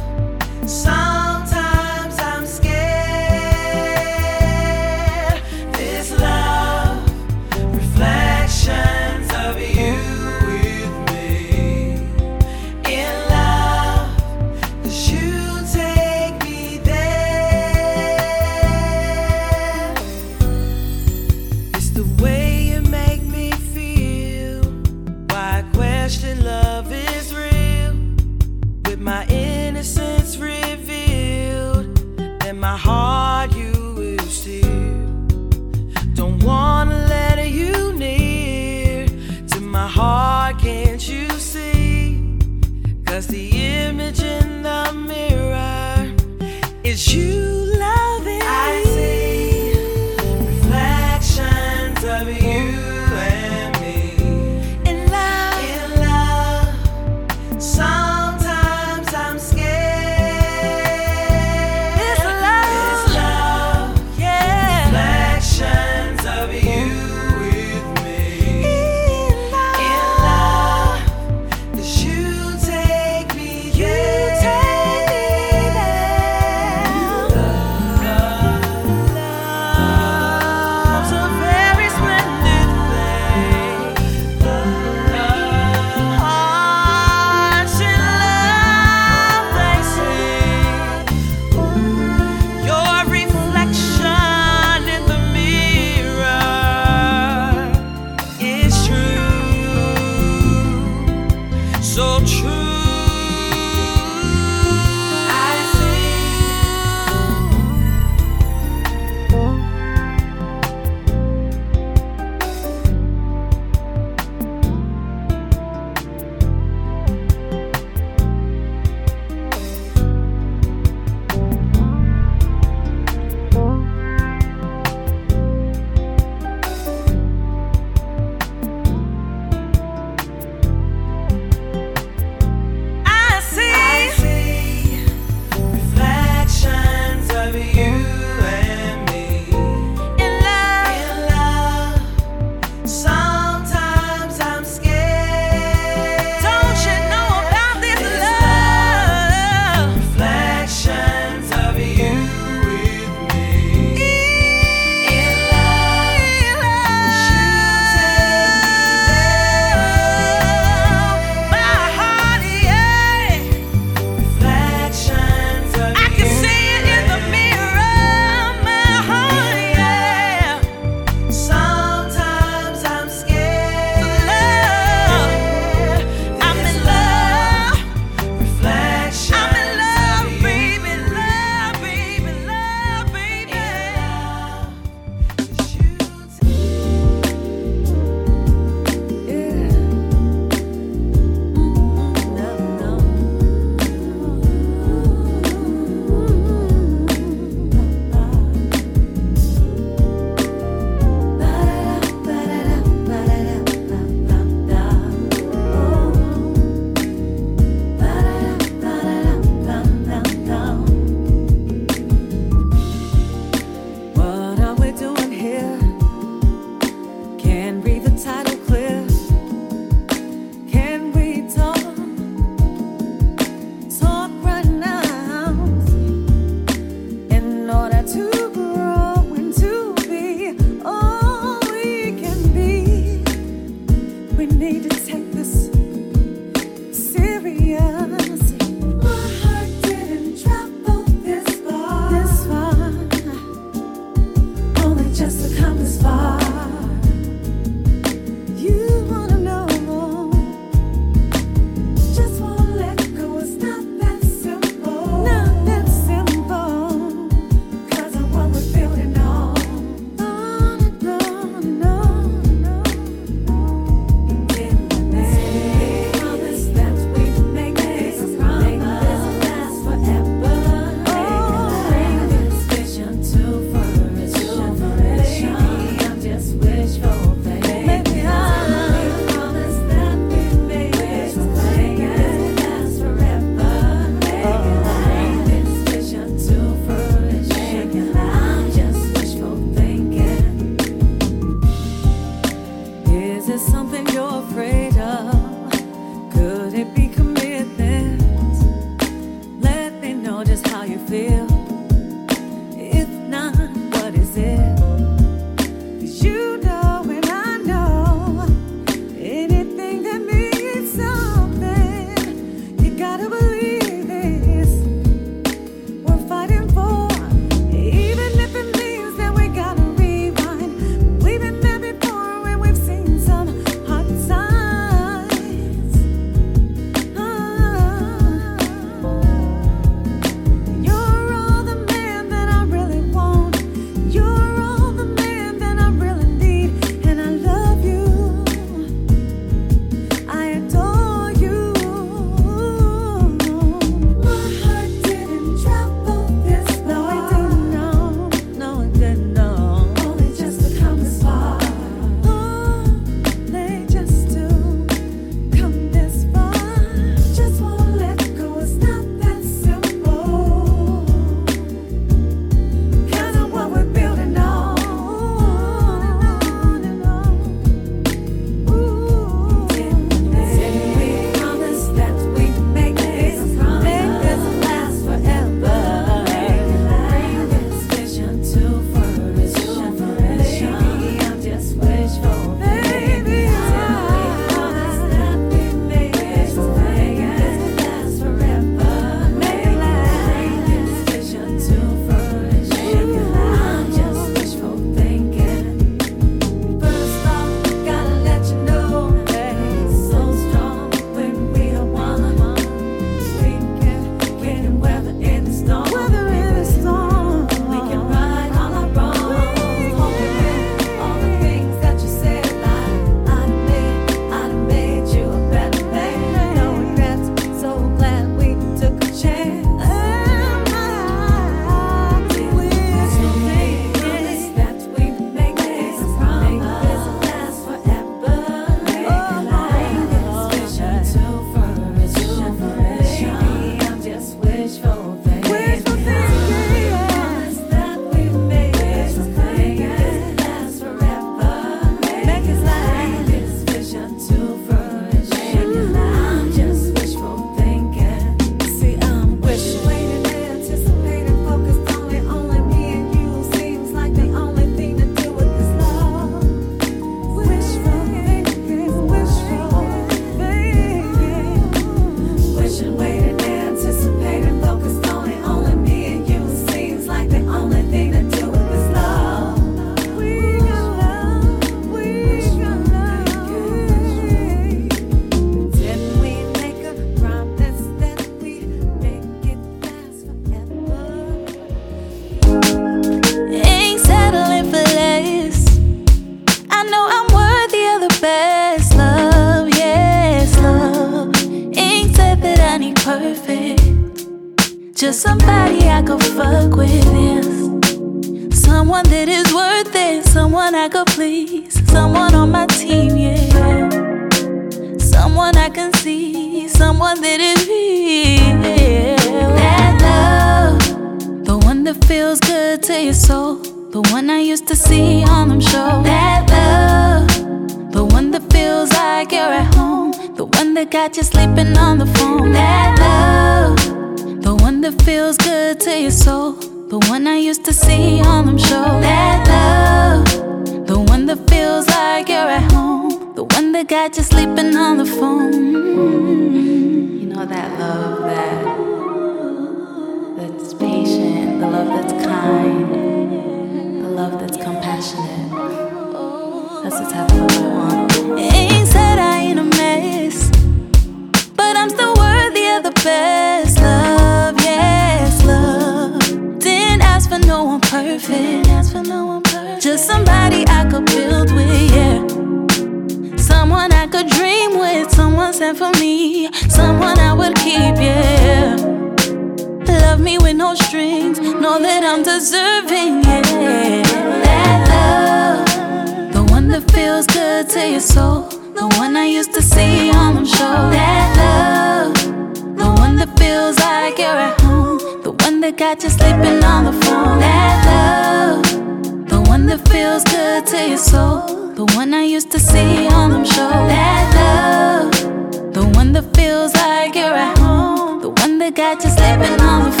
[SPEAKER 18] one that got
[SPEAKER 6] you sleeping on the phone. That love, the one that feels good to your soul. The one I used to see on them shows. That love, the one that feels like you're at home. The one that got you sleeping on the phone.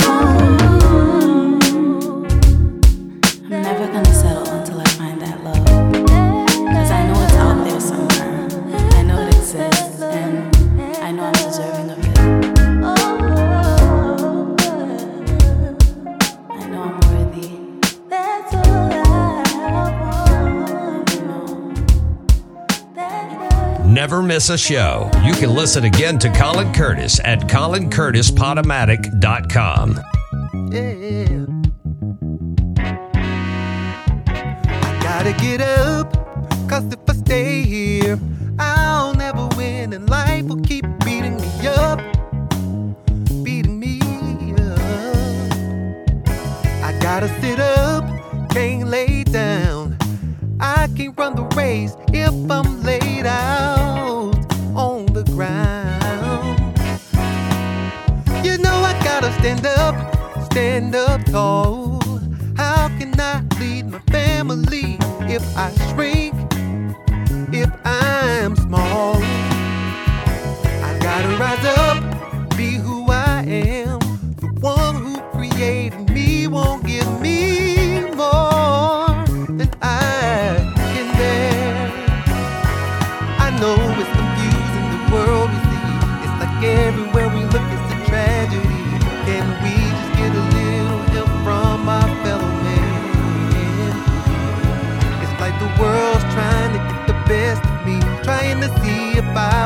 [SPEAKER 1] Never miss a show. You can listen again to Colin Curtis at colincurtispodomatic.com.
[SPEAKER 3] Yeah. I gotta get up, cause if I stay here, I'll never win, and life will keep beating me up. Beating me up. I gotta sit up, can't lay down. I can't run the race if I'm laid out on the ground. You know I gotta stand up, stand up tall. How can I lead my family if I shrink, if I'm small? I gotta rise up,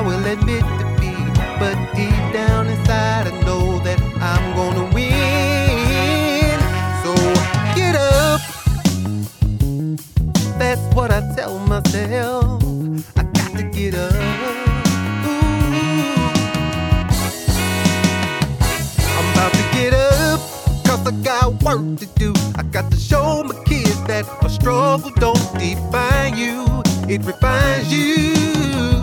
[SPEAKER 3] will admit defeat. But deep down inside, I know that I'm gonna win. So get up. That's what I tell myself. I got to get up. I'm about to get up, cause I got work to do. I got to show my kids that a struggle don't define you, it refines you.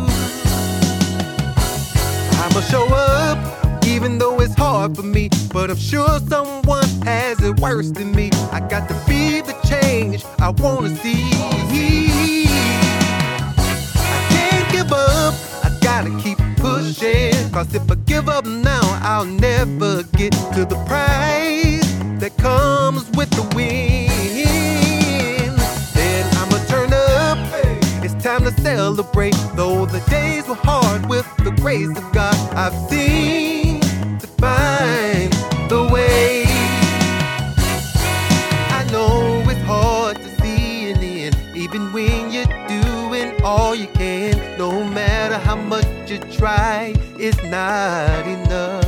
[SPEAKER 3] I'ma show up, even though it's hard for me. But I'm sure someone has it worse than me. I got to be the change I wanna see. I can't give up, I gotta keep pushing. Cause if I give up now, I'll never get to the prize that comes with the win. Time to celebrate. Though the days were hard with the grace of God, I've seen to find the way. I know it's hard to see an end, even when you're doing all you can. No matter how much you try, it's not enough.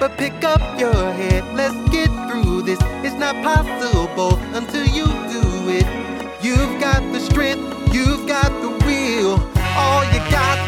[SPEAKER 3] But pick up your head, let's get through this. It's not possible until you do it. You've got the strength, you've got the will. All you got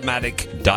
[SPEAKER 5] www.colincurtis.podomatic.com.